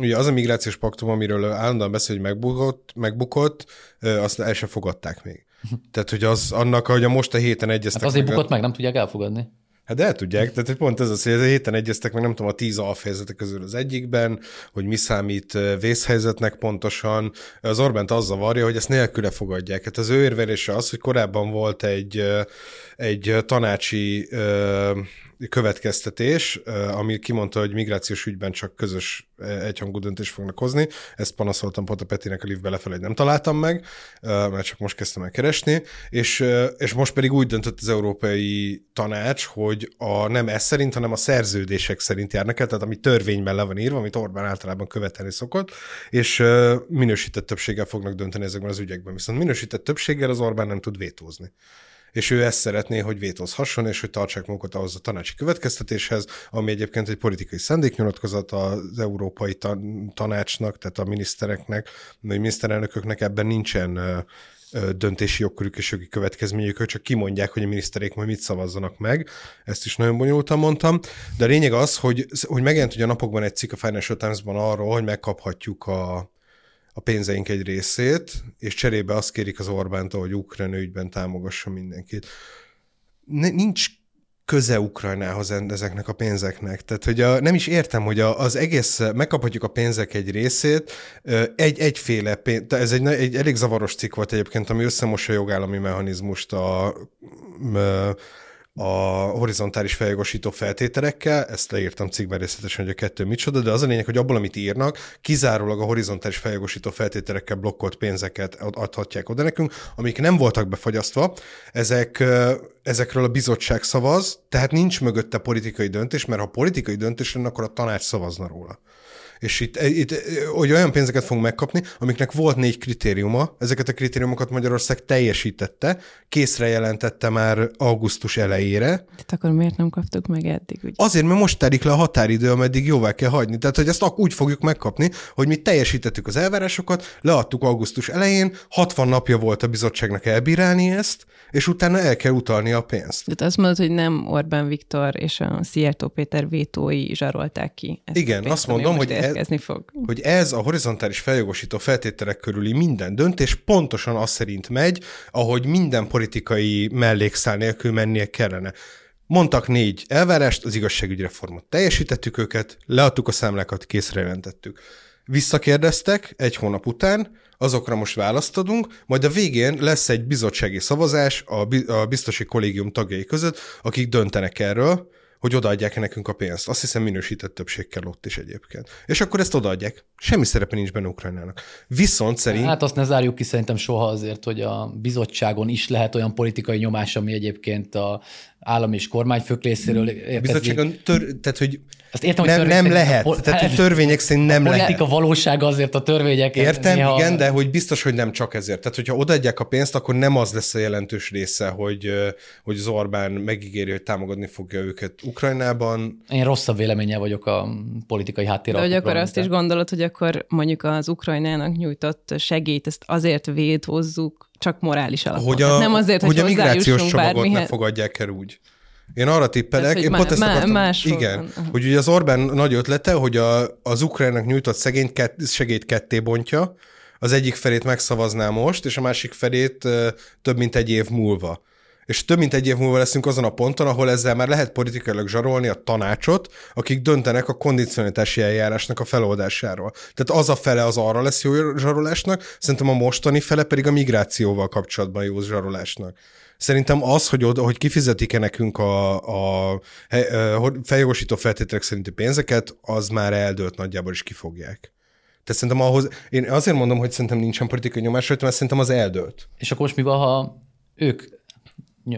Ugye az a migrációs paktum, amiről állandóan beszél, hogy megbukott, megbukott, azt el sem fogadták még. Tehát, hogy az annak, hogy a most a héten egyeztek. Hát azért meg bukott meg, nem tudják elfogadni. Hát el tudják, tehát pont ez az, hogy a héten egyeztek meg, nem tudom, a tíz alfejezetek közül az egyikben, hogy mi számít vészhelyzetnek pontosan. Az Orbánt az zavarja, hogy ezt nélküle fogadják. Hát az ő érvelése az, hogy korábban volt egy, egy tanácsi következtetés, ami kimondta, hogy migrációs ügyben csak közös egyhangú döntést fognak hozni. Ezt panaszoltam pont a Petinek a liftbe lefelé, hogy nem találtam meg, mert csak most kezdtem el keresni, és, és most pedig úgy döntött az Európai Tanács, hogy a, nem ez szerint, hanem a szerződések szerint járnak el, tehát ami törvényben le van írva, amit Orbán általában követelni szokott, és minősített többséggel fognak dönteni ezekben az ügyekben. Viszont minősített többséggel az Orbán nem tud vétózni. És ő ezt szeretné, hogy vétózhasson, és hogy tartsák magukat ahhoz a tanácsi következtetéshez, ami egyébként egy politikai szándéknyilatkozat az Európai Tanácsnak, tehát a minisztereknek, a miniszterelnököknek ebben nincsen döntési jogkörük és jogi következményük, csak kimondják, hogy a miniszterék majd mit szavazzanak meg. Ezt is nagyon bonyolultan mondtam. De a lényeg az, hogy, hogy megjelent ugye a napokban egy cikk a Financial Times-ban arról, hogy megkaphatjuk a, a pénzeink egy részét, és cserébe azt kérik az Orbántól, hogy Ukrán ügyben támogassa mindenkit. Nincs köze Ukrajnához ezeknek a pénzeknek. Tehát, hogy a, nem is értem, hogy a, az egész, megkaphatjuk a pénzek egy részét, egy, egyféle pénz, ez egy, egy elég zavaros cikk volt egyébként, ami összemossa a jogállami mechanizmust a, a a horizontális feljogosító feltételekkel, ezt leírtam cikkben részletesen, hogy a kettő micsoda, de az a lényeg, hogy abból, amit írnak, kizárólag a horizontális feljogosító feltételekkel blokkolt pénzeket adhatják oda nekünk, amik nem voltak befagyasztva, ezek, ezekről a bizottság szavaz, tehát nincs mögötte politikai döntés, mert ha politikai döntés lenne, akkor a tanács szavazna róla és itt, itt hogy olyan pénzeket fogunk megkapni, amiknek volt négy kritériuma, ezeket a kritériumokat Magyarország teljesítette, készre jelentette már augusztus elejére. Tehát akkor miért nem kaptuk meg eddig? Ugye? Azért, mert most telik le a határidő, ameddig jóvá kell hagyni. Tehát, hogy ezt úgy fogjuk megkapni, hogy mi teljesítettük az elvárásokat, leadtuk augusztus elején, 60 napja volt a bizottságnak elbírálni ezt, és utána el kell utalni a pénzt. Tehát azt mondod, hogy nem Orbán Viktor és a Szijjártó Péter vétói zsarolták ki. Ezt Igen, pénzt, azt mondom, hogy ez, fog. hogy ez a horizontális feljogosító feltételek körüli minden döntés pontosan az szerint megy, ahogy minden politikai mellékszál nélkül mennie kellene. Mondtak négy elvárást, az igazságügyi reformot teljesítettük őket, leadtuk a számlákat, készre jelentettük. Visszakérdeztek egy hónap után, azokra most választ adunk, majd a végén lesz egy bizottsági szavazás a biztosi kollégium tagjai között, akik döntenek erről, hogy odaadják-e nekünk a pénzt. Azt hiszem minősített többség kell ott is egyébként. És akkor ezt odaadják. Semmi szerepe nincs benne Ukrajnának. Viszont szerint... Hát azt ne zárjuk ki szerintem soha azért, hogy a bizottságon is lehet olyan politikai nyomás, ami egyébként a állam és kormányfők részéről Bizottságon tör, tehát, hogy azt értem, nem, hogy nem lehet. A, tehát, hogy törvények szerint nem a lehet. politika valósága azért a törvények. Értem, néha... igen, de hogy biztos, hogy nem csak ezért. Tehát, hogyha odaadják a pénzt, akkor nem az lesz a jelentős része, hogy, hogy az Orbán megígéri, hogy támogatni fogja őket Ukrajnában. Én rosszabb véleménye vagyok a politikai háttér. De hogy akkor azt is gondolod, hogy akkor mondjuk az Ukrajnának nyújtott segélyt, ezt azért védhozzuk, csak morális alapon. Hogy a, nem azért, hogy, hogy a migrációs csomagot bármihez. ne fogadják el úgy. Én arra tippelek, Tehát, én pont ezt akartam, más igen, van. hogy ugye az Orbán nagy ötlete, hogy a, az ukránnak nyújtott szegényt kett, segélyt ketté bontja, az egyik felét megszavazná most, és a másik felét több mint egy év múlva és több mint egy év múlva leszünk azon a ponton, ahol ezzel már lehet politikailag zsarolni a tanácsot, akik döntenek a kondicionalitási eljárásnak a feloldásáról. Tehát az a fele az arra lesz jó zsarolásnak, szerintem a mostani fele pedig a migrációval kapcsolatban jó zsarolásnak. Szerintem az, hogy, oda, hogy kifizetik-e nekünk a, a, a feljogosító feltételek szerinti pénzeket, az már eldőlt nagyjából is kifogják. Tehát szerintem ahhoz, én azért mondom, hogy szerintem nincsen politikai nyomás mert szerintem az eldőlt. És akkor most mi van, ha ők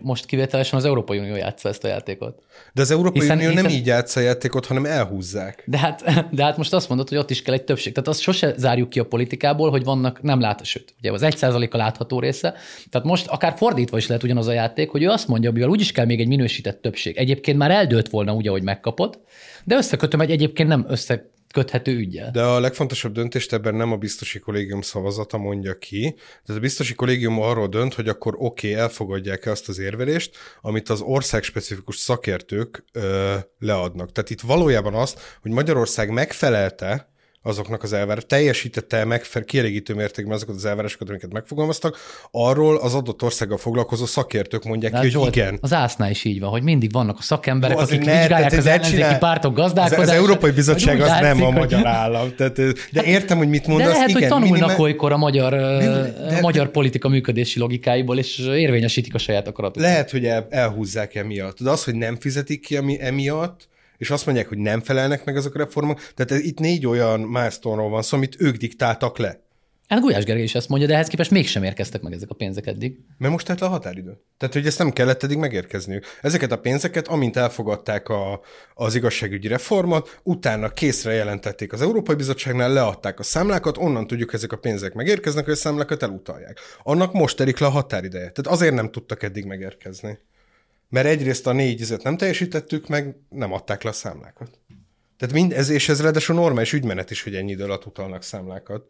most kivételesen az Európai Unió játsza ezt a játékot. De az Európai hiszen, Unió hiszen... nem így játsza a játékot, hanem elhúzzák. De hát, *laughs* de hát most azt mondod, hogy ott is kell egy többség. Tehát azt sose zárjuk ki a politikából, hogy vannak nem lát, sőt, ugye az egy a látható része. Tehát most akár fordítva is lehet ugyanaz a játék, hogy ő azt mondja, mivel úgyis kell még egy minősített többség. Egyébként már eldőlt volna úgy, ahogy megkapott, de összekötöm egy egyébként nem össze köthető ügyel. De a legfontosabb döntést ebben nem a biztosi kollégium szavazata mondja ki. Tehát a biztosi kollégium arról dönt, hogy akkor oké, okay, elfogadják-e azt az érvelést, amit az országspecifikus szakértők ö, leadnak. Tehát itt valójában azt, hogy Magyarország megfelelte azoknak az elvárás, teljesítette megfelelő, kielégítő mértékben azokat az elvárásokat, amiket megfogalmaztak, arról az adott országgal foglalkozó szakértők mondják ki, hogy Zsolt, igen. Az ásznál is így van, hogy mindig vannak a szakemberek, Jó, akik ne, vizsgálják az ellenzéki csinál... pártok gazdálkodását. Az, az Európai Bizottság az látszik, nem a magyar állam. Tehát, de értem, hogy mit mondasz. De lehet, igen, hogy tanulnak minimál... olykor a magyar, de, a magyar politika működési logikáiból, és érvényesítik a saját akaratukat. Lehet, hogy el, elhúzzák emiatt. De az, hogy nem fizetik ki emiatt, és azt mondják, hogy nem felelnek meg azok a reformok. Tehát ez, itt négy olyan milestone van szó, amit ők diktáltak le. Hát Gulyás Gergely is ezt mondja, de ehhez képest mégsem érkeztek meg ezek a pénzek eddig. Mert most telt le a határidő. Tehát, hogy ezt nem kellett eddig megérkezniük. Ezeket a pénzeket, amint elfogadták a, az igazságügyi reformot, utána készre jelentették az Európai Bizottságnál, leadták a számlákat, onnan tudjuk, ezek a pénzek megérkeznek, hogy a számlákat elutalják. Annak most terik le a határideje. Tehát azért nem tudtak eddig megérkezni. Mert egyrészt a négy izet nem teljesítettük, meg nem adták le a számlákat. Tehát mind ez, és ez ráadásul normális ügymenet is, hogy ennyi idő alatt utalnak számlákat.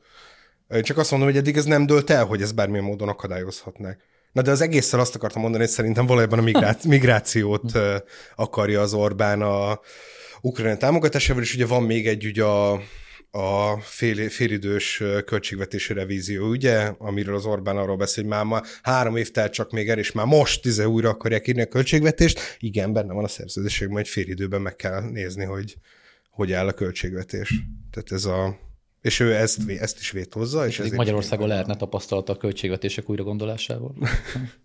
Csak azt mondom, hogy eddig ez nem dölt el, hogy ez bármilyen módon akadályozhatnák. Na de az egésszel azt akartam mondani, hogy szerintem valójában a migrá- *laughs* migrációt akarja az Orbán a Ukrajna támogatásával, és ugye van még egy ugye a, a fél, félidős költségvetési revízió, ugye, amiről az Orbán arról beszél, hogy már ma három év telt csak még el, és már most tize újra akarják írni a költségvetést. Igen, benne van a szerződésekben, hogy félidőben meg kell nézni, hogy hogy áll a költségvetés. Tehát ez a és ő ezt, ezt is vétózza. És ezért Magyarországon lehetne tapasztalata a költségvetések újra gondolásával. *laughs*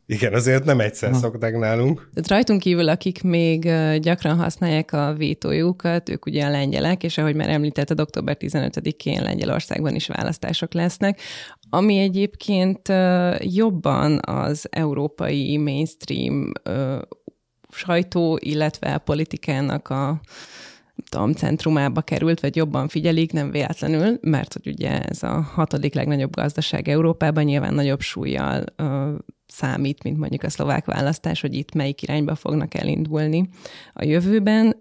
Igen, azért nem egyszer ha. szokták nálunk. Tehát rajtunk kívül, akik még gyakran használják a vétójukat, ők ugye a lengyelek, és ahogy már említetted, október 15-én Lengyelországban is választások lesznek, ami egyébként jobban az európai mainstream sajtó, illetve a politikának a tudom, centrumába került, vagy jobban figyelik, nem véletlenül, mert hogy ugye ez a hatodik legnagyobb gazdaság Európában nyilván nagyobb súlyjal számít, mint mondjuk a szlovák választás, hogy itt melyik irányba fognak elindulni a jövőben.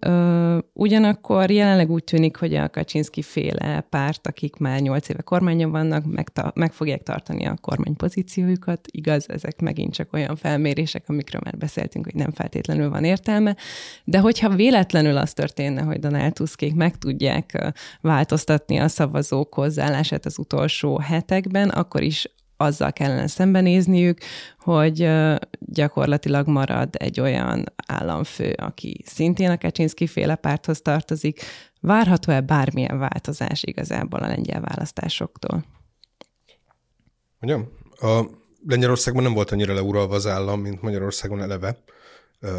Ugyanakkor jelenleg úgy tűnik, hogy a Kaczynski féle párt, akik már nyolc éve kormányon vannak, meg, meg fogják tartani a kormány pozíciójukat. Igaz, ezek megint csak olyan felmérések, amikről már beszéltünk, hogy nem feltétlenül van értelme, de hogyha véletlenül az történne, hogy Donald Tuskék meg tudják változtatni a szavazók hozzáállását az utolsó hetekben, akkor is azzal kellene szembenézniük, hogy gyakorlatilag marad egy olyan államfő, aki szintén a Kaczynszki féle párthoz tartozik. Várható-e bármilyen változás igazából a lengyel választásoktól? Mondjam, a Lengyelországban nem volt annyira leuralva az állam, mint Magyarországon eleve,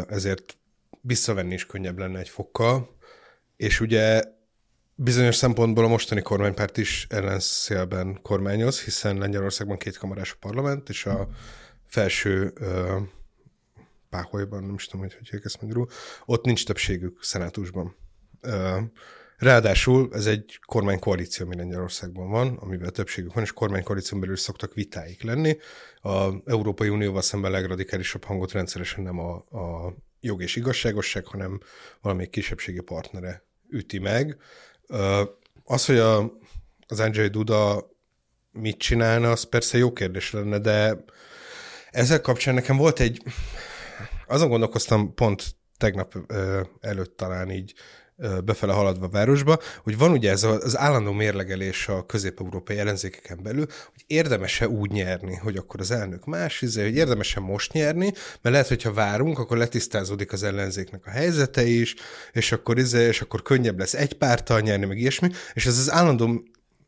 ezért visszavenni is könnyebb lenne egy fokkal, és ugye Bizonyos szempontból a mostani kormánypárt is ellenszélben kormányoz, hiszen Lengyelországban két kamarás a parlament, és a felső uh, páholyban, nem is tudom, hogy hogy ezt magyarul, ott nincs többségük szenátusban. Uh, ráadásul ez egy kormánykoalíció, ami Lengyelországban van, amivel többségük van, és kormánykoalíción belül szoktak vitáik lenni. A Európai Unióval szemben legradikálisabb hangot rendszeresen nem a, a jog és igazságosság, hanem valamelyik kisebbségi partnere üti meg. Az, hogy a, az Andrzej Duda mit csinálna, az persze jó kérdés lenne, de ezzel kapcsán nekem volt egy, azon gondolkoztam pont tegnap előtt talán így befele haladva a városba, hogy van ugye ez az állandó mérlegelés a közép-európai ellenzékeken belül, hogy érdemese úgy nyerni, hogy akkor az elnök más, izé, hogy érdemese most nyerni, mert lehet, hogyha várunk, akkor letisztázódik az ellenzéknek a helyzete is, és akkor, izé, és akkor könnyebb lesz egy pártal nyerni, meg ilyesmi, és ez az állandó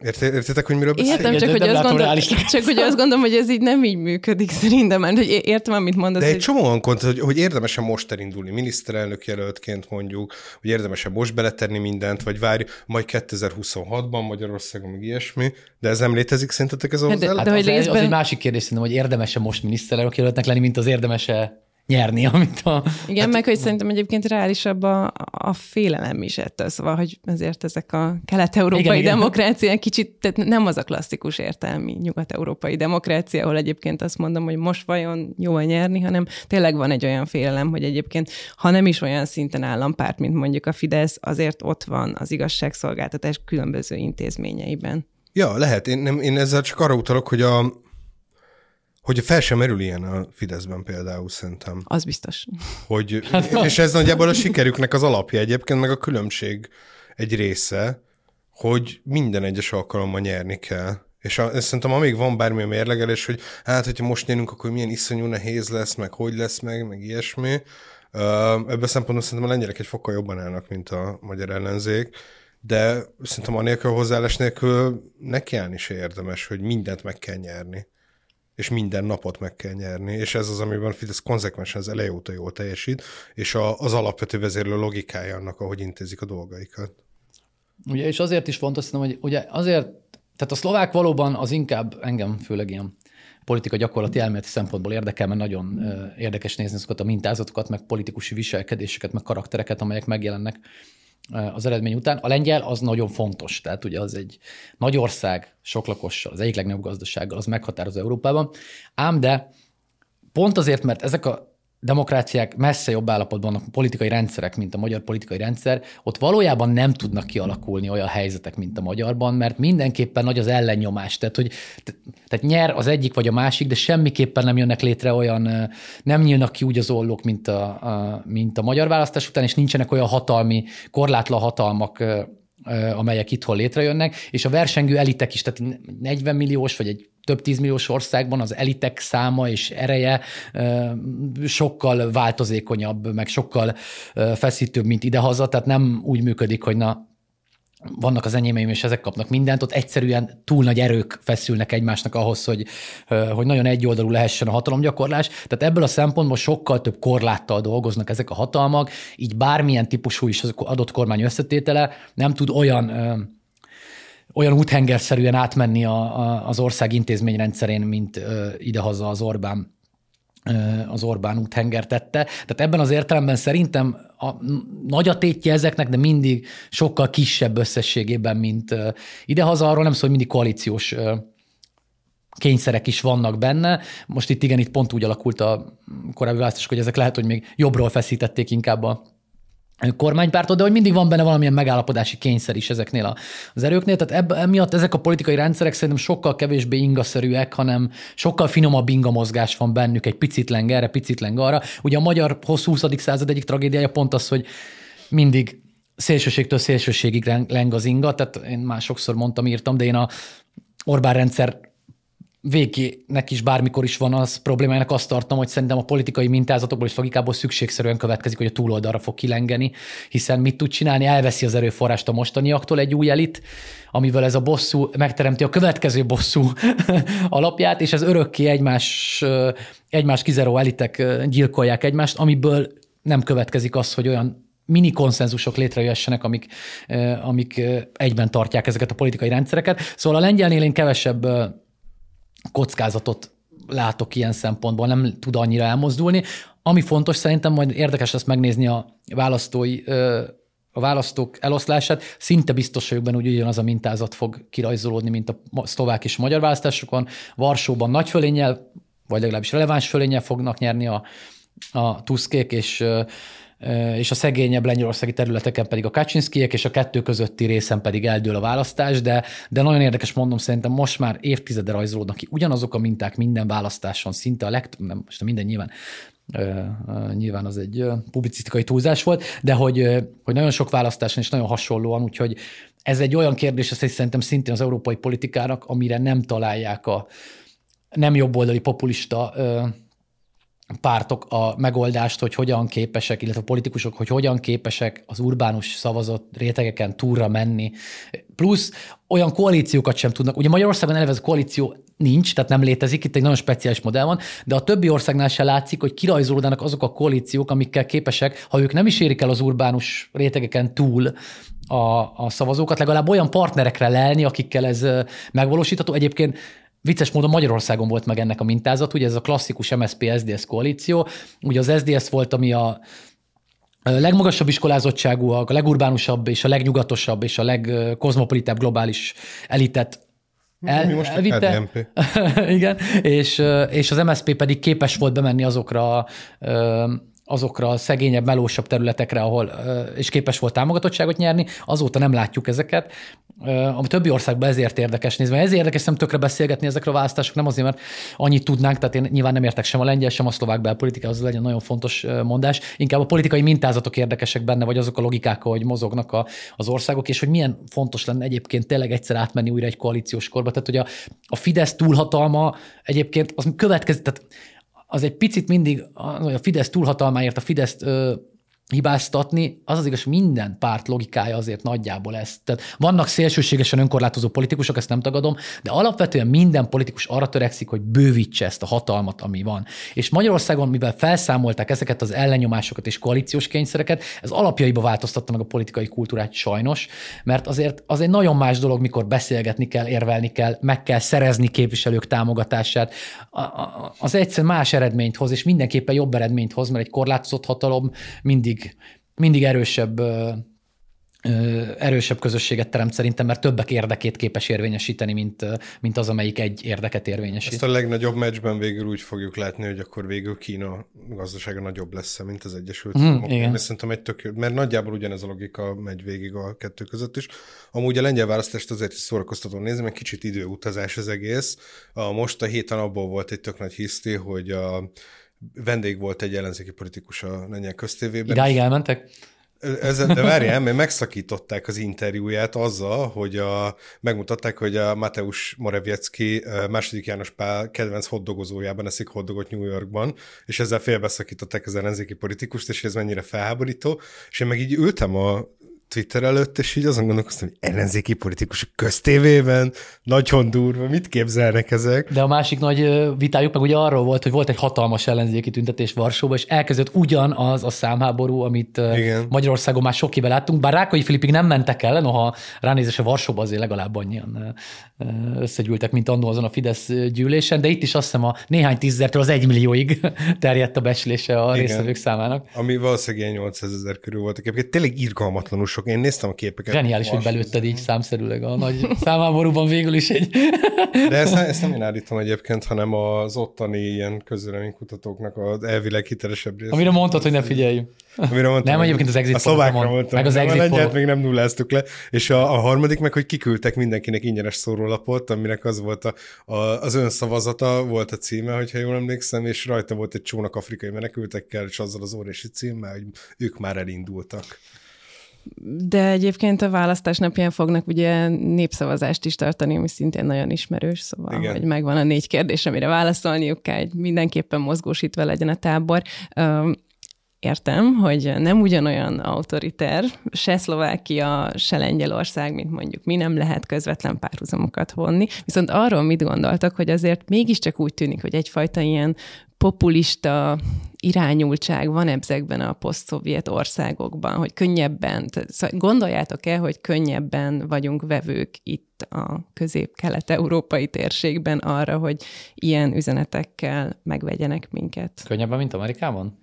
Értitek, hogy miről beszélünk? Értem, csak, hogy azt, gondol, csak hogy azt gondolom, hogy ez így nem így működik szerintem, mert hogy értem, amit mondasz. De egy hogy... csomóan kont, hogy, hogy érdemesen most elindulni miniszterelnök jelöltként mondjuk, hogy érdemesen most beletenni mindent, vagy várj, majd 2026-ban Magyarországon, meg ilyesmi, de ez nem létezik szerintetek ez az hát, de, hát de, hogy az, részben... az egy másik kérdés szerintem, hogy érdemese most miniszterelnök jelöltnek lenni, mint az érdemese nyerni, amit a... Igen, hát, meg hogy szerintem egyébként reálisabb a, a félelem is ettől, szóval, hogy ezért ezek a kelet-európai demokráciák kicsit, tehát nem az a klasszikus értelmi nyugat-európai demokrácia, ahol egyébként azt mondom, hogy most vajon jól nyerni, hanem tényleg van egy olyan félelem, hogy egyébként, ha nem is olyan szinten állampárt, mint mondjuk a Fidesz, azért ott van az igazságszolgáltatás különböző intézményeiben. Ja, lehet. Én, nem, én ezzel csak arra utalok, hogy a, hogy fel sem merül ilyen a Fideszben például szerintem. Az biztos. Hogy, *laughs* hát, és ez nagyjából a sikerüknek az alapja egyébként, meg a különbség egy része, hogy minden egyes alkalommal nyerni kell. És a, szerintem amíg van bármilyen mérlegelés, hogy hát, hogyha most nyerünk, akkor milyen iszonyú nehéz lesz, meg hogy lesz meg, meg ilyesmi. Ebben szempontból szerintem a lengyelek egy fokkal jobban állnak, mint a magyar ellenzék, de szerintem anélkül a hozzáállás nélkül nekiállni se érdemes, hogy mindent meg kell nyerni és minden napot meg kell nyerni, és ez az, amiben Fidesz konzekvensen az eleje óta jól teljesít, és a, az alapvető vezérlő logikája annak, ahogy intézik a dolgaikat. Ugye, és azért is fontos, hogy ugye azért tehát a szlovák valóban az inkább engem főleg ilyen politika gyakorlati elméleti szempontból érdekel, mert nagyon érdekes nézni azokat a mintázatokat, meg politikusi viselkedéseket, meg karaktereket, amelyek megjelennek az eredmény után. A lengyel az nagyon fontos, tehát ugye az egy nagy ország, sok lakossal, az egyik legnagyobb gazdasággal, az meghatározó Európában. Ám de pont azért, mert ezek a demokráciák messze jobb állapotban a politikai rendszerek, mint a magyar politikai rendszer, ott valójában nem tudnak kialakulni olyan helyzetek, mint a magyarban, mert mindenképpen nagy az ellennyomás. Tehát, hogy tehát nyer az egyik vagy a másik, de semmiképpen nem jönnek létre olyan, nem nyílnak ki úgy az ollók, mint a, a, mint a magyar választás után, és nincsenek olyan hatalmi, korlátlan hatalmak amelyek itthon létrejönnek, és a versengő elitek is, tehát 40 milliós vagy egy több tízmilliós országban az elitek száma és ereje sokkal változékonyabb, meg sokkal feszítőbb, mint idehaza, tehát nem úgy működik, hogy na, vannak az enyémeim, és ezek kapnak mindent, ott egyszerűen túl nagy erők feszülnek egymásnak ahhoz, hogy, hogy nagyon egyoldalú lehessen a hatalomgyakorlás. Tehát ebből a szempontból sokkal több korláttal dolgoznak ezek a hatalmak, így bármilyen típusú is az adott kormány összetétele nem tud olyan olyan úthengerszerűen átmenni a, a, az ország intézményrendszerén, mint ö, idehaza az Orbán az Orbán úthenger tette. Tehát ebben az értelemben szerintem a, nagy a tétje ezeknek, de mindig sokkal kisebb összességében, mint idehaza. Arról nem szól, hogy mindig koalíciós kényszerek is vannak benne. Most itt igen, itt pont úgy alakult a korábbi választások, hogy ezek lehet, hogy még jobbról feszítették inkább a kormánypártot, de hogy mindig van benne valamilyen megállapodási kényszer is ezeknél az erőknél. Tehát ebb, emiatt ezek a politikai rendszerek szerintem sokkal kevésbé ingaszerűek, hanem sokkal finomabb ingamozgás van bennük, egy picit leng erre, picit leng arra. Ugye a magyar hosszú 20. század egyik tragédiája pont az, hogy mindig szélsőségtől szélsőségig leng az inga, tehát én már sokszor mondtam, írtam, de én a Orbán rendszer végének is bármikor is van az problémájának azt tartom, hogy szerintem a politikai mintázatokból és logikából szükségszerűen következik, hogy a túloldalra fog kilengeni, hiszen mit tud csinálni? Elveszi az erőforrást a mostaniaktól egy új elit, amivel ez a bosszú megteremti a következő bosszú *laughs* alapját, és ez örökké egymás, egymás kizeró elitek gyilkolják egymást, amiből nem következik az, hogy olyan mini konszenzusok létrejöhessenek, amik, amik egyben tartják ezeket a politikai rendszereket. Szóval a lengyelnél én kevesebb kockázatot látok ilyen szempontból, nem tud annyira elmozdulni. Ami fontos szerintem, majd érdekes lesz megnézni a választói a választók eloszlását, szinte biztos vagyok benne, hogy ugyanaz a mintázat fog kirajzolódni, mint a szlovák és magyar választásokon. Varsóban nagy fölénnyel, vagy legalábbis releváns fölénnyel fognak nyerni a, a tuszkék, és és a szegényebb lengyelországi területeken pedig a Kaczynszkijek, és a kettő közötti részen pedig eldől a választás, de, de nagyon érdekes mondom, szerintem most már évtizede rajzolódnak ki ugyanazok a minták minden választáson, szinte a legtöbb, nem most minden nyilván, nyilván az egy publicisztikai túlzás volt, de hogy, hogy nagyon sok választáson is nagyon hasonlóan, úgyhogy ez egy olyan kérdés, ez szerintem szintén az európai politikának, amire nem találják a nem jobboldali populista pártok a megoldást, hogy hogyan képesek, illetve a politikusok, hogy hogyan képesek az urbánus szavazott rétegeken túlra menni. Plusz olyan koalíciókat sem tudnak. Ugye Magyarországon eleve ez a koalíció nincs, tehát nem létezik, itt egy nagyon speciális modell van, de a többi országnál se látszik, hogy kirajzolódnak azok a koalíciók, amikkel képesek, ha ők nem is érik el az urbánus rétegeken túl a, a szavazókat, legalább olyan partnerekre lelni, akikkel ez megvalósítható. Egyébként Vicces módon Magyarországon volt meg ennek a mintázat, ugye ez a klasszikus MSZP-SZDSZ koalíció, ugye az SZDSZ volt, ami a legmagasabb iskolázottságú, a legurbánusabb és a legnyugatosabb és a legkozmopolitább globális elitet el, Mi most elvitte. *laughs* Igen, és, és az MSZP pedig képes volt bemenni azokra azokra a szegényebb, melósabb területekre, ahol és képes volt támogatottságot nyerni, azóta nem látjuk ezeket. A többi országban ezért érdekes nézve. Ezért érdekes nem tökre beszélgetni ezekről a választások, nem azért, mert annyit tudnánk, tehát én nyilván nem értek sem a lengyel, sem a szlovák belpolitika, az legyen nagyon fontos mondás. Inkább a politikai mintázatok érdekesek benne, vagy azok a logikák, hogy mozognak a, az országok, és hogy milyen fontos lenne egyébként tényleg egyszer átmenni újra egy koalíciós korba. Tehát, hogy a, a Fidesz túlhatalma egyébként az következik, tehát az egy picit mindig, a Fidesz túlhatalmáért, a Fidesz hibáztatni, az az igaz, minden párt logikája azért nagyjából ez. Tehát vannak szélsőségesen önkorlátozó politikusok, ezt nem tagadom, de alapvetően minden politikus arra törekszik, hogy bővítse ezt a hatalmat, ami van. És Magyarországon, mivel felszámolták ezeket az ellenyomásokat és koalíciós kényszereket, ez alapjaiba változtatta meg a politikai kultúrát sajnos, mert azért az egy nagyon más dolog, mikor beszélgetni kell, érvelni kell, meg kell szerezni képviselők támogatását. Az egyszer más eredményt hoz, és mindenképpen jobb eredményt hoz, mert egy korlátozott hatalom mindig mindig, mindig erősebb erősebb közösséget teremt szerintem, mert többek érdekét képes érvényesíteni, mint, mint az, amelyik egy érdeket érvényesít. Ezt a legnagyobb meccsben végül úgy fogjuk látni, hogy akkor végül Kína gazdasága nagyobb lesz, mint az Egyesült Mhm, Államok. igen. Mm, Szerintem egy tök, mert nagyjából ugyanez a logika megy végig a kettő között is. Amúgy a lengyel választást azért is szórakoztató nézni, mert kicsit időutazás az egész. A, most a héten abból volt egy tök nagy hiszti, hogy a vendég volt egy ellenzéki politikus a lengyel köztévében. Idáig elmentek? Ezen, de várjál, mert megszakították az interjúját azzal, hogy a, megmutatták, hogy a Mateusz Morawiecki második János Pál kedvenc hoddogozójában eszik hoddogot New Yorkban, és ezzel félbeszakították az ellenzéki politikust, és ez mennyire felháborító. És én meg így ültem a Twitter előtt, és így azon gondolkoztam, hogy ellenzéki politikusok köztévében, nagyon durva, mit képzelnek ezek? De a másik nagy vitájuk meg ugye arról volt, hogy volt egy hatalmas ellenzéki tüntetés Varsóban, és elkezdett ugyanaz a számháború, amit Igen. Magyarországon már sok éve láttunk, bár Rákai Filipig nem mentek el, noha ránézésre Varsóba azért legalább annyian összegyűltek, mint annó azon a Fidesz gyűlésen, de itt is azt hiszem a néhány tízezertől az egymillióig *laughs* terjedt a becslése a Igen. résztvevők számának. Ami valószínűleg ilyen 800 ezer körül voltak. Egyébként tényleg irgalmatlanul sok. Én néztem a képeket. Zseniális, hogy belőtted így számszerűleg a nagy számháborúban végül is egy... De ezt, nem- ezt nem én állítom egyébként, hanem az ottani ilyen közvéleménykutatóknak az elvileg hitelesebb része. Amire mondtad, hogy ne figyeljünk. Amire mondtam, Nem, egyébként az exit A szlovákra mondtam. meg az nem, exit a lengyelt pollok. még nem nulláztuk le. És a, a harmadik meg, hogy kiküldtek mindenkinek ingyenes szórólapot, aminek az volt a, a, az önszavazata, volt a címe, hogyha jól emlékszem, és rajta volt egy csónak afrikai menekültekkel, és azzal az óriási címmel, hogy ők már elindultak. De egyébként a választás napján fognak ugye népszavazást is tartani, ami szintén nagyon ismerős, szóval, Igen. Hogy megvan a négy kérdés, amire válaszolniuk kell, hogy mindenképpen mozgósítva legyen a tábor. Értem, hogy nem ugyanolyan autoriter, se Szlovákia, se Lengyelország, mint mondjuk mi, nem lehet közvetlen párhuzamokat vonni. Viszont arról mit gondoltak, hogy azért mégiscsak úgy tűnik, hogy egyfajta ilyen populista irányultság van ezekben a posztszovjet országokban, hogy könnyebben, szóval gondoljátok el, hogy könnyebben vagyunk vevők itt a közép-kelet-európai térségben arra, hogy ilyen üzenetekkel megvegyenek minket. Könnyebben, mint Amerikában?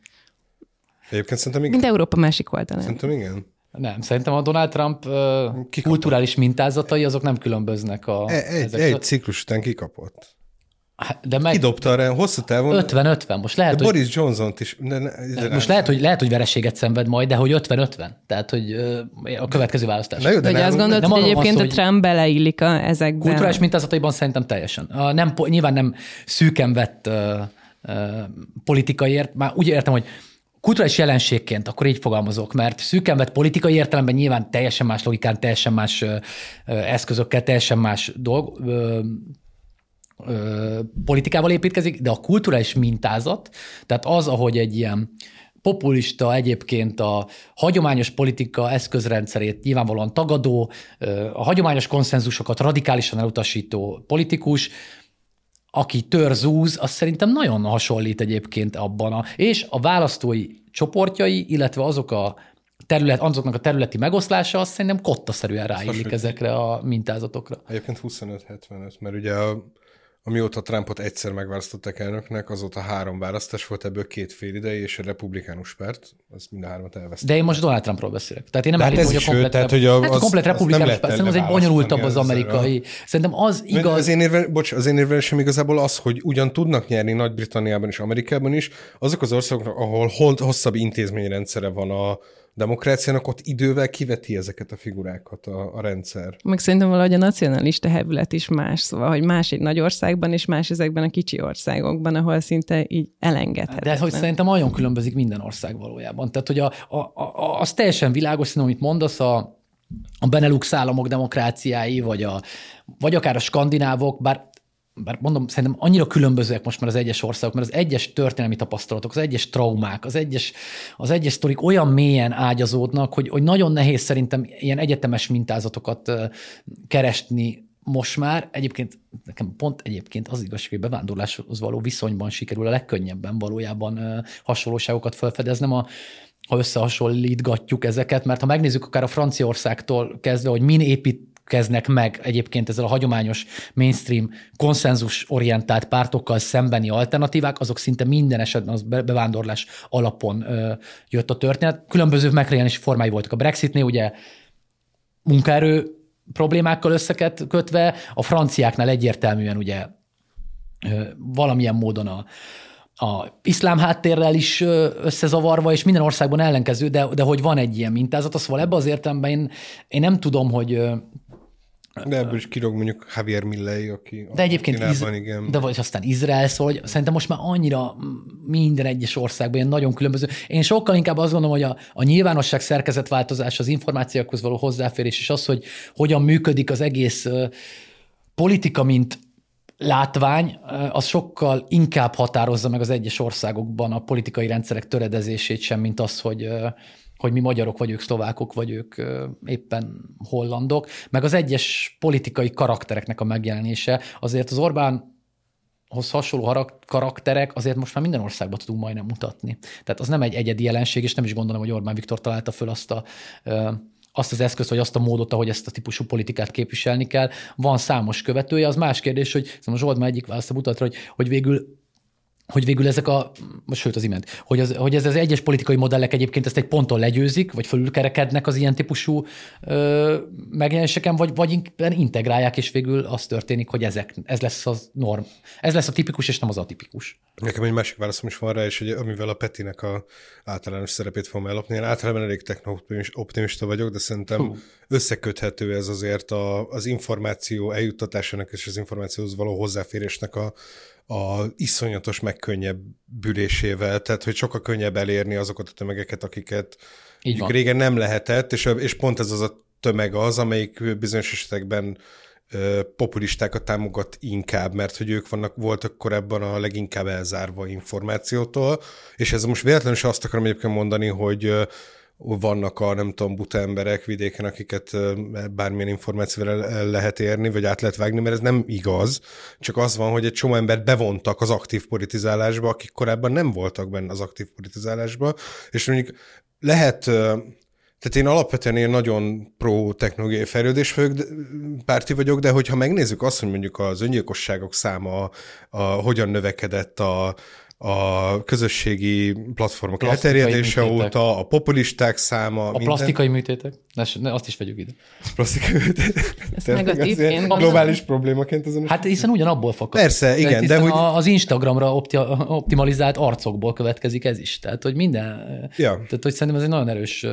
Egyébként szerintem igen. Mint Európa másik oldalán. Szerintem igen. Nem, szerintem a Donald Trump Kikapott. kulturális mintázatai azok nem különböznek a... E- Egy, ezek egy ciklus után kikapott. Hát, De meg Kidobta arra hosszú távon. 50-50. Most lehet, de hogy, Boris Johnson-t is. Ne, ne, de most lehet, hogy, lehet, hogy vereséget szenved majd, de hogy 50-50. Tehát, hogy a következő választás. Na jó, De de hogy azt gondolod, nem hogy egyébként szó, a Trump beleillik a, ezekben. Kulturális mintázataiban szerintem teljesen. A Nem, nyilván nem szűken vett uh, uh, politikaiért, már úgy értem, hogy kulturális jelenségként, akkor így fogalmazok, mert szűken vett politikai értelemben nyilván teljesen más logikán, teljesen más eszközökkel, teljesen más dolg, ö, politikával építkezik, de a kulturális mintázat, tehát az, ahogy egy ilyen populista egyébként a hagyományos politika eszközrendszerét nyilvánvalóan tagadó, a hagyományos konszenzusokat radikálisan elutasító politikus, aki törzúz, az szerintem nagyon hasonlít egyébként abban a, és a választói csoportjai, illetve azok a terület, azoknak a területi megoszlása, az szerintem kottaszerűen ráillik ezekre a mintázatokra. Egyébként 25-75, mert ugye a, amióta Trumpot egyszer megválasztották elnöknek, azóta három választás volt, ebből két fél idei, és a republikánus párt, az mind a hármat elvesztett. De én most Donald Trumpról beszélek. Tehát én nem hát állítom, hogy a komplet, tehát, hogy a- hát a az- komplet republikánus párt. Szerintem az egy bonyolultabb az leválasztani amerikai. Szerintem az Igaz. Az én, érve, bocs, az én érvelésem igazából az, hogy ugyan tudnak nyerni Nagy-Britanniában és Amerikában is, azok az országok, ahol hol- hosszabb intézményrendszere van a demokráciának, ott idővel kiveti ezeket a figurákat a, a rendszer. Meg szerintem valahogy a nacionalista hevület is más, szóval, hogy más egy nagy országban, és más ezekben a kicsi országokban, ahol szinte így elengedhetetlen. De hogy szerintem nagyon különbözik minden ország valójában. Tehát, hogy a, a, a, az teljesen világos, szerintem, amit mondasz, a, a Benelux államok demokráciái, vagy, a, vagy akár a skandinávok, bár bár mondom, szerintem annyira különbözőek most már az egyes országok, mert az egyes történelmi tapasztalatok, az egyes traumák, az egyes, az egyes sztorik olyan mélyen ágyazódnak, hogy, hogy nagyon nehéz szerintem ilyen egyetemes mintázatokat keresni most már. Egyébként nekem pont egyébként az igazság, hogy bevándorláshoz való viszonyban sikerül a legkönnyebben valójában hasonlóságokat felfedeznem a, ha összehasonlítgatjuk ezeket, mert ha megnézzük akár a Franciaországtól kezdve, hogy min épít keznek meg egyébként ezzel a hagyományos mainstream konszenzus orientált pártokkal szembeni alternatívák, azok szinte minden esetben az bevándorlás alapon ö, jött a történet. Különböző megjelenési formái voltak. A Brexitnél ugye munkaerő problémákkal összeket kötve, a franciáknál egyértelműen ugye ö, valamilyen módon a, a iszlám háttérrel is összezavarva, és minden országban ellenkező, de, de hogy van egy ilyen mintázat, szóval ebben az értelemben én, én nem tudom, hogy de ebből is kirog mondjuk Javier Milley, aki De egyébként Kínában, iz... igen. De vagy aztán Izrael, szóval hogy szerintem most már annyira minden egyes országban ilyen nagyon különböző. Én sokkal inkább azt gondolom, hogy a, a nyilvánosság szerkezetváltozás, az információkhoz való hozzáférés, és az, hogy hogyan működik az egész uh, politika, mint látvány, az sokkal inkább határozza meg az egyes országokban a politikai rendszerek töredezését sem, mint az, hogy hogy mi magyarok, vagy ők szlovákok, vagy ők éppen hollandok, meg az egyes politikai karaktereknek a megjelenése. Azért az Orbán hasonló karakterek azért most már minden országban tudunk majdnem mutatni. Tehát az nem egy egyedi jelenség, és nem is gondolom, hogy Orbán Viktor találta föl azt a azt az eszközt, vagy azt a módot, ahogy ezt a típusú politikát képviselni kell. Van számos követője, az más kérdés, hogy szóval Zsolt már egyik választ mutatra, hogy, hogy végül hogy végül ezek a, sőt az imént, hogy, az, hogy ez az egyes politikai modellek egyébként ezt egy ponton legyőzik, vagy fölülkerekednek az ilyen típusú ö, megjelenéseken, vagy, vagy integrálják, és végül az történik, hogy ezek, ez lesz az norm. Ez lesz a tipikus, és nem az atipikus. Nekem egy másik válaszom is van rá, és hogy amivel a Petinek a általános szerepét fogom ellopni. Én általában elég techno-optimista vagyok, de szerintem Hú. összeköthető ez azért a, az információ eljuttatásának és az információhoz való hozzáférésnek a, a iszonyatos megkönnyebbülésével, tehát hogy sokkal könnyebb elérni azokat a tömegeket, akiket Így van. régen nem lehetett, és, és pont ez az a tömeg az, amelyik bizonyos esetekben populistákat támogat inkább, mert hogy ők vannak, voltak korábban a leginkább elzárva információtól, és ez most véletlenül is azt akarom egyébként mondani, hogy vannak a nem tudom, buta emberek vidéken, akiket bármilyen információval lehet érni, vagy át lehet vágni, mert ez nem igaz. Csak az van, hogy egy csomó embert bevontak az aktív politizálásba, akik korábban nem voltak benne az aktív politizálásba, és mondjuk lehet tehát én alapvetően én nagyon pro-technológiai fejlődés párti vagyok, de hogyha megnézzük azt, hogy mondjuk az öngyilkosságok száma, a, hogyan növekedett a, a közösségi platformok plastikai elterjedése műtétek. óta, a populisták száma. A minden. plastikai műtétek? Ne, azt is vegyük ide. Plastikai műtétek. Ez negatív. Globális problémaként azon Hát hiszen ugyanabból fakad. Persze, igen. De hogy... Az Instagramra opti- optimalizált arcokból következik ez is. Tehát, hogy minden... Ja. Tehát, hogy szerintem ez egy nagyon erős...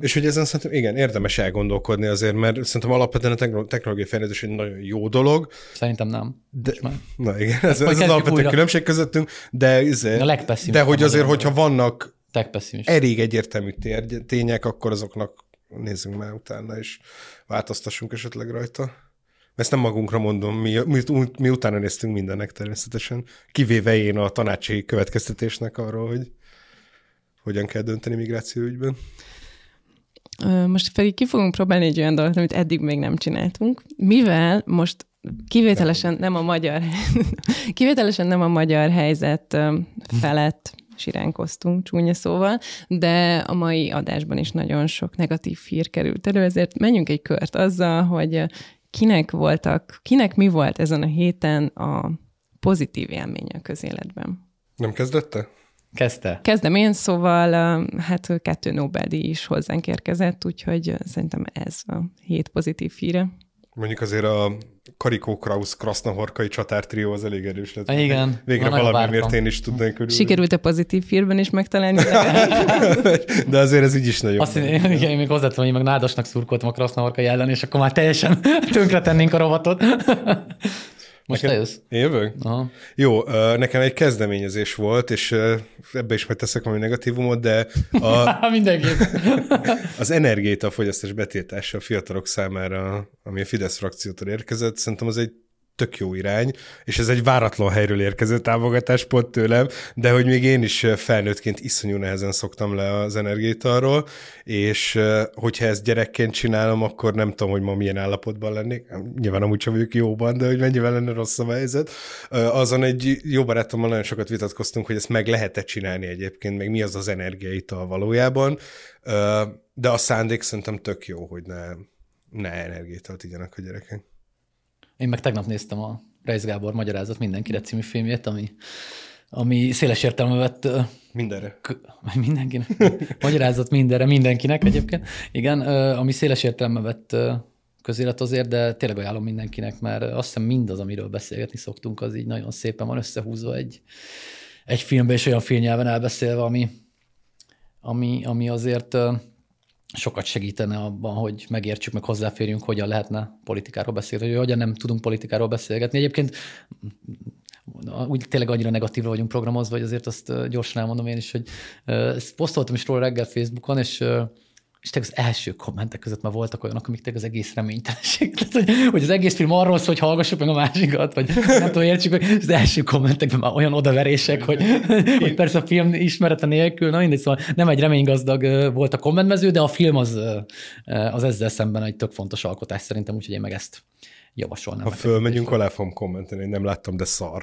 És hogy ezen szerintem, igen, érdemes elgondolkodni azért, mert szerintem alapvetően a technológiai fejlődés egy nagyon jó dolog. Szerintem nem. De, na igen, ez, ez az alapvető különbség közöttünk, de izé, de hogy azért, hogyha vannak elég egyértelmű tények, akkor azoknak nézzünk már utána, és változtassunk esetleg rajta. Ezt nem magunkra mondom, mi, mi, mi utána néztünk mindennek természetesen, kivéve én a tanácsi következtetésnek arról, hogy hogyan kell dönteni migráció ügyben. Most pedig ki fogunk próbálni egy olyan dolgot, amit eddig még nem csináltunk. Mivel most Kivételesen nem a magyar, *laughs* kivételesen nem a magyar helyzet felett siránkoztunk csúnya szóval, de a mai adásban is nagyon sok negatív hír került elő, ezért menjünk egy kört azzal, hogy kinek voltak, kinek mi volt ezen a héten a pozitív élménye a közéletben. Nem kezdette? Kezdte. Kezdem én, szóval hát kettő Nobel-díj is hozzánk érkezett, úgyhogy szerintem ez a hét pozitív híre. Mondjuk azért a Karikó Kraus Krasznahorkai trió az elég erős lett. Igen. Végre valamiért én is tudnánk körül. Sikerült a pozitív hírben is megtalálni. *laughs* De azért ez így is nagyon. Azt én, igen, én még hozzátom, hogy én meg nádasnak szurkoltam a Krasznahorkai ellen, és akkor már teljesen *laughs* tönkre tennénk a rovatot. Most nekem, te jössz? Én jövök? Aha. Jó, nekem egy kezdeményezés volt, és ebbe is megteszek valami negatívumot, de a, *laughs* *laughs* az a fogyasztás betiltása a fiatalok számára, ami a Fidesz frakciótól érkezett, szerintem az egy tök jó irány, és ez egy váratlan helyről érkező támogatás pont tőlem, de hogy még én is felnőttként iszonyú nehezen szoktam le az energiaitalról, és hogyha ezt gyerekként csinálom, akkor nem tudom, hogy ma milyen állapotban lennék. Nyilván amúgy sem vagyok jóban, de hogy mennyivel lenne rossz a helyzet. Azon egy jó barátommal nagyon sokat vitatkoztunk, hogy ezt meg lehet-e csinálni egyébként, meg mi az az energiaital valójában, de a szándék szerintem tök jó, hogy ne, ne energiaitalt igyanak a gyerekek. Én meg tegnap néztem a Reis Gábor Magyarázat mindenkire című filmjét, ami, ami széles értelme vett... Mindenre. *laughs* Mindenkinek. Magyarázat mindenre, mindenkinek egyébként. Igen, ami széles értelme vett közélet azért, de tényleg ajánlom mindenkinek, mert azt hiszem mindaz, amiről beszélgetni szoktunk, az így nagyon szépen van összehúzva egy, egy filmbe, és olyan filmnyelven elbeszélve, ami, ami, ami azért sokat segítene abban, hogy megértsük, meg hozzáférjünk, hogyan lehetne politikáról beszélni, hogy hogyan nem tudunk politikáról beszélgetni. Egyébként úgy tényleg annyira negatívra vagyunk programozva, hogy azért azt gyorsan elmondom én is, hogy ezt posztoltam is róla reggel Facebookon, és és az első kommentek között már voltak olyanok, amik az egész reménytelenség. *laughs* Tehát, hogy, hogy az egész film arról szól, hogy hallgassuk meg a másikat, vagy nem tudom, értsük, hogy az első kommentekben már olyan odaverések, hogy, hogy persze a film ismerete nélkül, na mindegy, szóval nem egy reménygazdag volt a kommentmező, de a film az, az ezzel szemben egy tök fontos alkotás szerintem, úgyhogy én meg ezt javasolnám. Ha fölmegyünk, alá fogom kommentelni, nem láttam, de szar.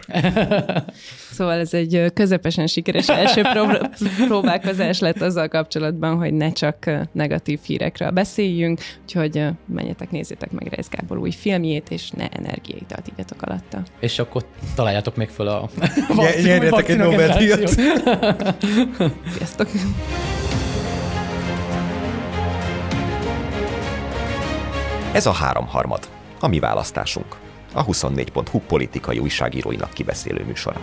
*laughs* szóval ez egy közepesen sikeres első prób- próbálkozás lett azzal kapcsolatban, hogy ne csak negatív hírekről beszéljünk, úgyhogy menjetek, nézzétek meg Reis Gábor új filmjét, és ne energiaitalt igyatok alatta. És akkor találjátok még föl a... *laughs* Nyerjetek egy Nobel-díjat. *laughs* Sziasztok! Ez a háromharmad a mi választásunk. A 24.hu politikai újságíróinak kibeszélő műsora.